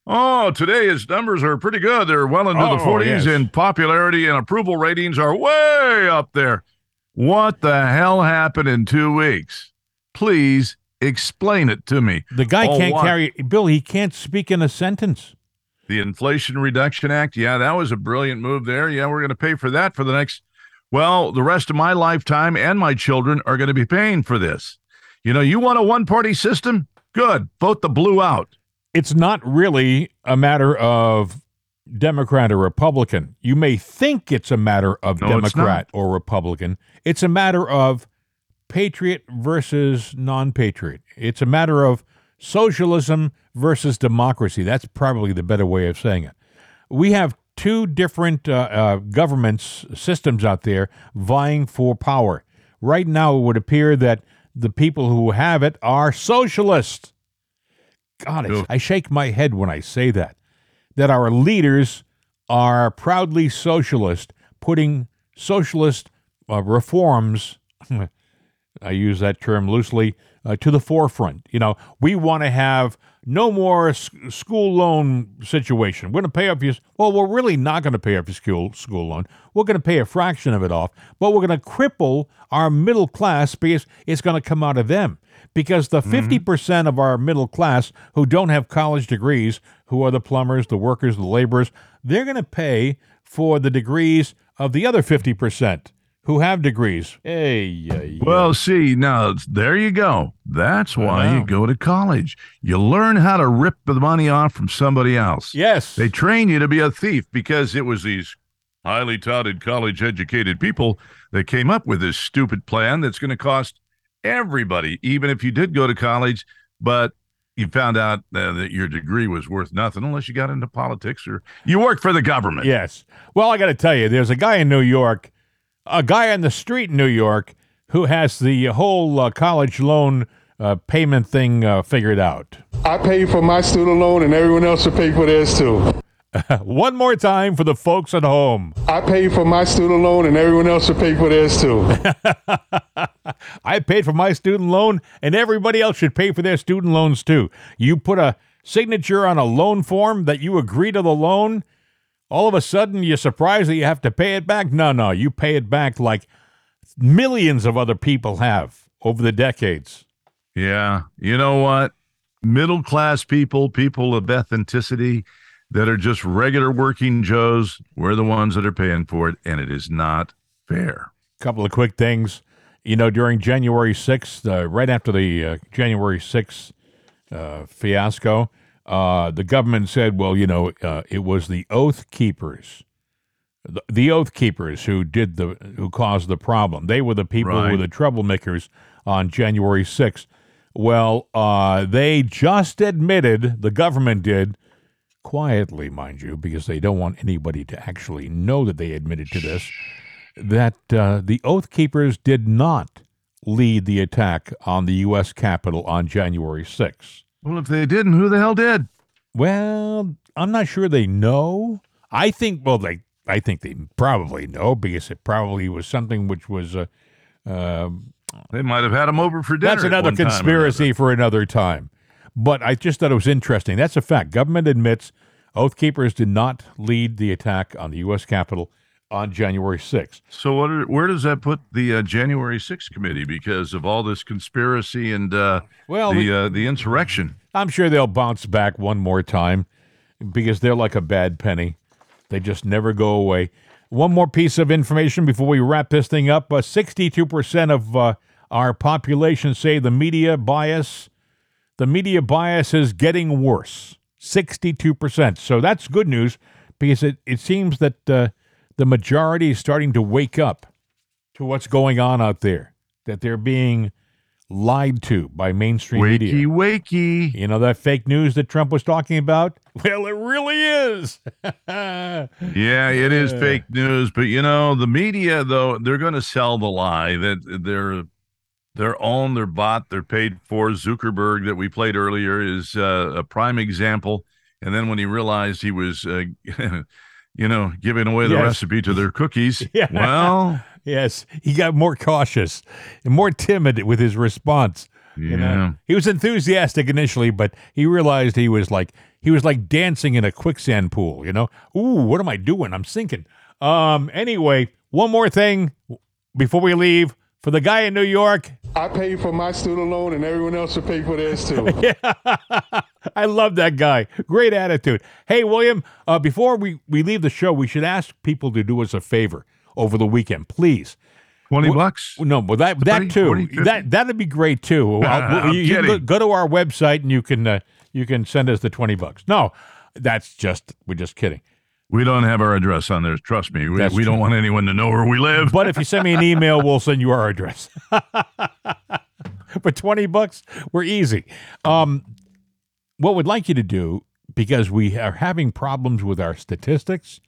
Oh, today his numbers are pretty good. They're well into the Oh, 40s, yes. and popularity and approval ratings are way up there. What the hell happened in two weeks? Please explain it to me. The guy Oh, can't what? carry Bill. He can't speak in a sentence. The Inflation Reduction Act. Yeah, that was a brilliant move there. Yeah, we're going to pay for that for the next, well, the rest of my lifetime, and my children are going to be paying for this. You know, you want a one party system? Good. Vote the blue out. It's not really a matter of Democrat or Republican. You may think it's a matter of No, Democrat or Republican. It's a matter of patriot versus non patriot. It's a matter of socialism versus democracy. That's probably the better way of saying it. We have two different uh, uh, governments, systems out there vying for power. Right now, it would appear that the people who have it are socialists. God, I, I shake my head when I say that. That our leaders are proudly socialist, putting socialist uh, reforms, I use that term loosely, uh, to the forefront. You know, we want to have no more school loan situation. We're going to pay off your, well, we're really not going to pay off your school, school loan. We're going to pay a fraction of it off, but we're going to cripple our middle class because it's going to come out of them. Because the 50% of our middle class who don't have college degrees, who are the plumbers, the workers, the laborers, they're going to pay for the degrees of the other 50% who have degrees. Hey, yeah, yeah. Well, see, now there you go. That's why you go to college. You learn how to rip the money off from somebody else. yes. They train you to be a thief because it was these highly touted college educated people that came up with this stupid plan that's going to cost everybody, even if you did go to college, but you found out uh, that your degree was worth nothing unless you got into politics or you worked for the government. Yes. Well, I got to tell you, there's a guy in New York, a guy on the street in New York, who has the whole uh, college loan uh, payment thing uh, figured out. I pay for my student loan, and everyone else should pay for theirs too. One more time for the folks at home. I pay for my student loan, and everyone else should pay for theirs too. I paid for my student loan, and everybody else should pay for their student loans too. You put a signature on a loan form that you agree to the loan. All of a sudden, you're surprised that you have to pay it back. No, no, you pay it back like millions of other people have over the decades. Yeah. You know what? Middle class people, people of authenticity that are just regular working Joes, we're the ones that are paying for it, and it is not fair. couple of quick things. You know, during January 6th, uh, right after the uh, January 6th uh, fiasco, uh, the government said, well, you know, uh, it was the Oath Keepers. The, the Oath Keepers who did the who caused the problem. They were the people who were the troublemakers on January 6th. Well, uh, they just admitted, the government did, quietly, mind you, because they don't want anybody to actually know that they admitted to this, that uh, the Oath Keepers did not lead the attack on the U.S. Capitol on January 6th. Well, if they didn't, who the hell did? Well, I'm not sure they know. I think, well, they, I think they probably know because it probably was something which was, uh, um They might have had him over for dinner. that's at another conspiracy for another time. But I just thought it was interesting. That's a fact. Government admits Oath Keepers did not lead the attack on the U.S. Capitol on January 6th. So, what are, where does that put the uh, January 6th committee because of all this conspiracy and uh, Well, the we- uh, the insurrection? I'm sure they'll bounce back one more time because they're like a bad penny. They just never go away. One more piece of information before we wrap this thing up. Uh, 62% of uh, our population say the media bias, the media bias is getting worse. 62%. So that's good news because it, it seems that uh, the majority is starting to wake up to what's going on out there, that they're being lied to by mainstream Wakey, media. wakey. wakey. You know that fake news that Trump was talking about? Well, it really is. Yeah, it is fake news, but you know the media though they're going to sell the lie that they're they're owned, they're bought, they're paid for. Zuckerberg that we played earlier is uh, a prime example. And then when he realized he was, uh, you know, giving away the Yes. recipe to their cookies, Yeah. well, yes, he got more cautious and more timid with his response. You know, he was enthusiastic initially, but he realized he was like he was like dancing in a quicksand pool. You know, ooh, what am I doing? I'm sinking. Um. Anyway, one more thing before we leave for the guy in New York. I pay for my student loan, and everyone else will pay for theirs too. I love that guy. Great attitude. Hey, William, uh, before we, we leave the show, we should ask people to do us a favor over the weekend, please. twenty Wh- bucks. No, but that 30, that too. 40, that that'd be great too. I'll- I'm you, you go, kidding. go to our website and you can uh, you can send us the twenty bucks. No, that's just we're just kidding. We don't have our address on there. Trust me, we, That's we don't want anyone to know where we live. But if you send me an email, we'll send you our address. For 20 bucks, we're easy. Um, what we'd like you to do, because we are having problems with our statistics,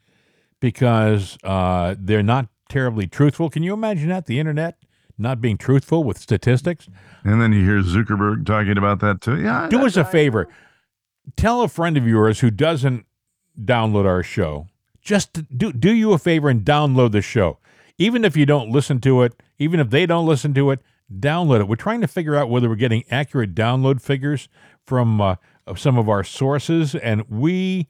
because uh, they're not terribly truthful. Can you imagine that? The internet not being truthful with statistics? and then you hear Zuckerberg talking about that too. Yeah, Do us a favor. Tell a friend of yours who doesn't download our show. Just do do you a favor and download the show. Even if you don't listen to it, even if they don't listen to it, download it. We're trying to figure out whether we're getting accurate download figures from uh, of some of our sources, and we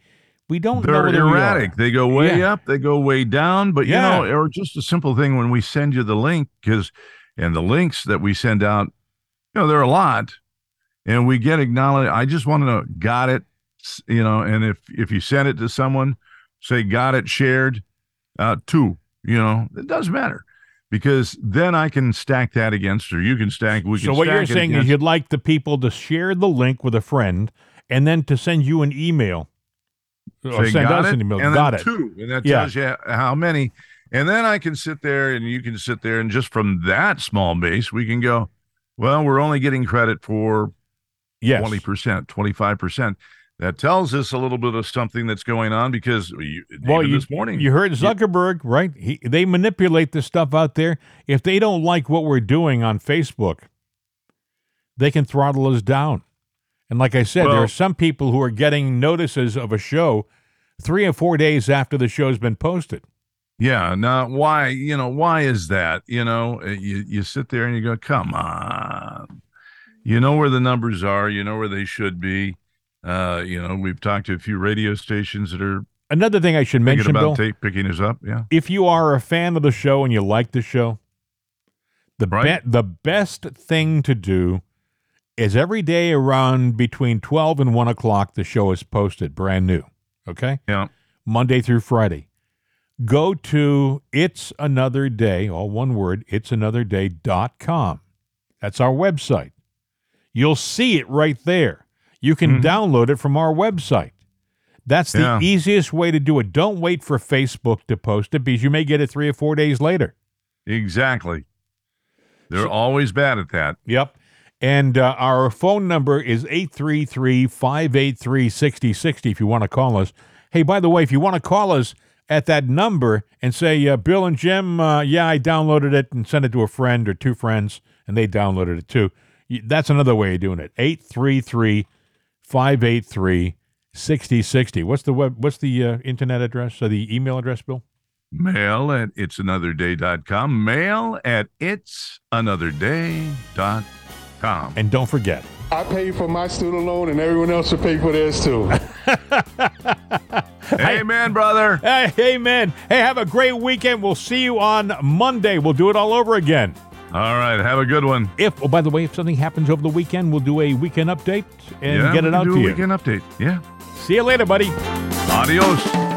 we don't know They're erratic. They go way Yeah. up, they go way down. But Yeah. you know, or just a simple thing when we send you the link, because and the links that we send out, you know, they're a lot, and we get acknowledged. I just want to know, got it, you know, and if if you send it to someone, say got it shared, uh, two, you know, it doesn't matter. Because then I can stack that against, or you can stack. We So what you're saying is you'd like the people to share the link with a friend and then to send you an email. Or Say, send got us it, an email. and got then it. two, and that Yeah. tells you how many. And then I can sit there, and you can sit there, and just from that small base, we can go. Well, we're only getting credit for Yes. twenty percent, twenty five percent. That tells us a little bit of something that's going on because you, Well, you, this morning you heard Zuckerberg, right? He, they manipulate this stuff out there. If they don't like what we're doing on Facebook, they can throttle us down. And like I said, there are some people who are getting notices of a show three or four days after the show's been posted. Yeah. Now, why? You know, why is that? You know, uh, you you sit there and you go, "Come on." You know where the numbers are. You know where they should be. Uh, you know, we've talked to a few radio stations that are Another thing I should mention, about Bill, tape picking us up. Yeah. if you are a fan of the show and you like the show, the Right. be- the best thing to do is every day around between twelve and one o'clock, the show is posted brand new. Okay, Yeah. Monday through Friday. Go to it's another day, all one word, it's another day.com. That's our website. You'll see it right there. You can download it from our website. That's the Yeah. easiest way to do it. Don't wait for Facebook to post it because you may get it three or four days later. Exactly. They're always bad at that. Yep. And uh, our phone number is 833 583 6060 if you want to call us. Hey, by the way, if you want to call us at that number and say, uh, Bill and Jim, uh, yeah, I downloaded it and sent it to a friend or two friends and they downloaded it too, that's another way of doing it. 833 583 6060. What's the web? What's the uh, internet address? So the email address, Bill? Mail at it'sanotherday.com. Mail at it'sanotherday.com. And don't forget, I pay for my student loan, and everyone else will pay for theirs too. Amen, brother. Hey, hey, man. Hey, have a great weekend. We'll see you on Monday. We'll do it all over again. All right. Have a good one. If, oh, by the way, if something happens over the weekend, we'll do a weekend update and yeah, get it out do to a you. weekend update. Yeah. See you later, buddy. Adios.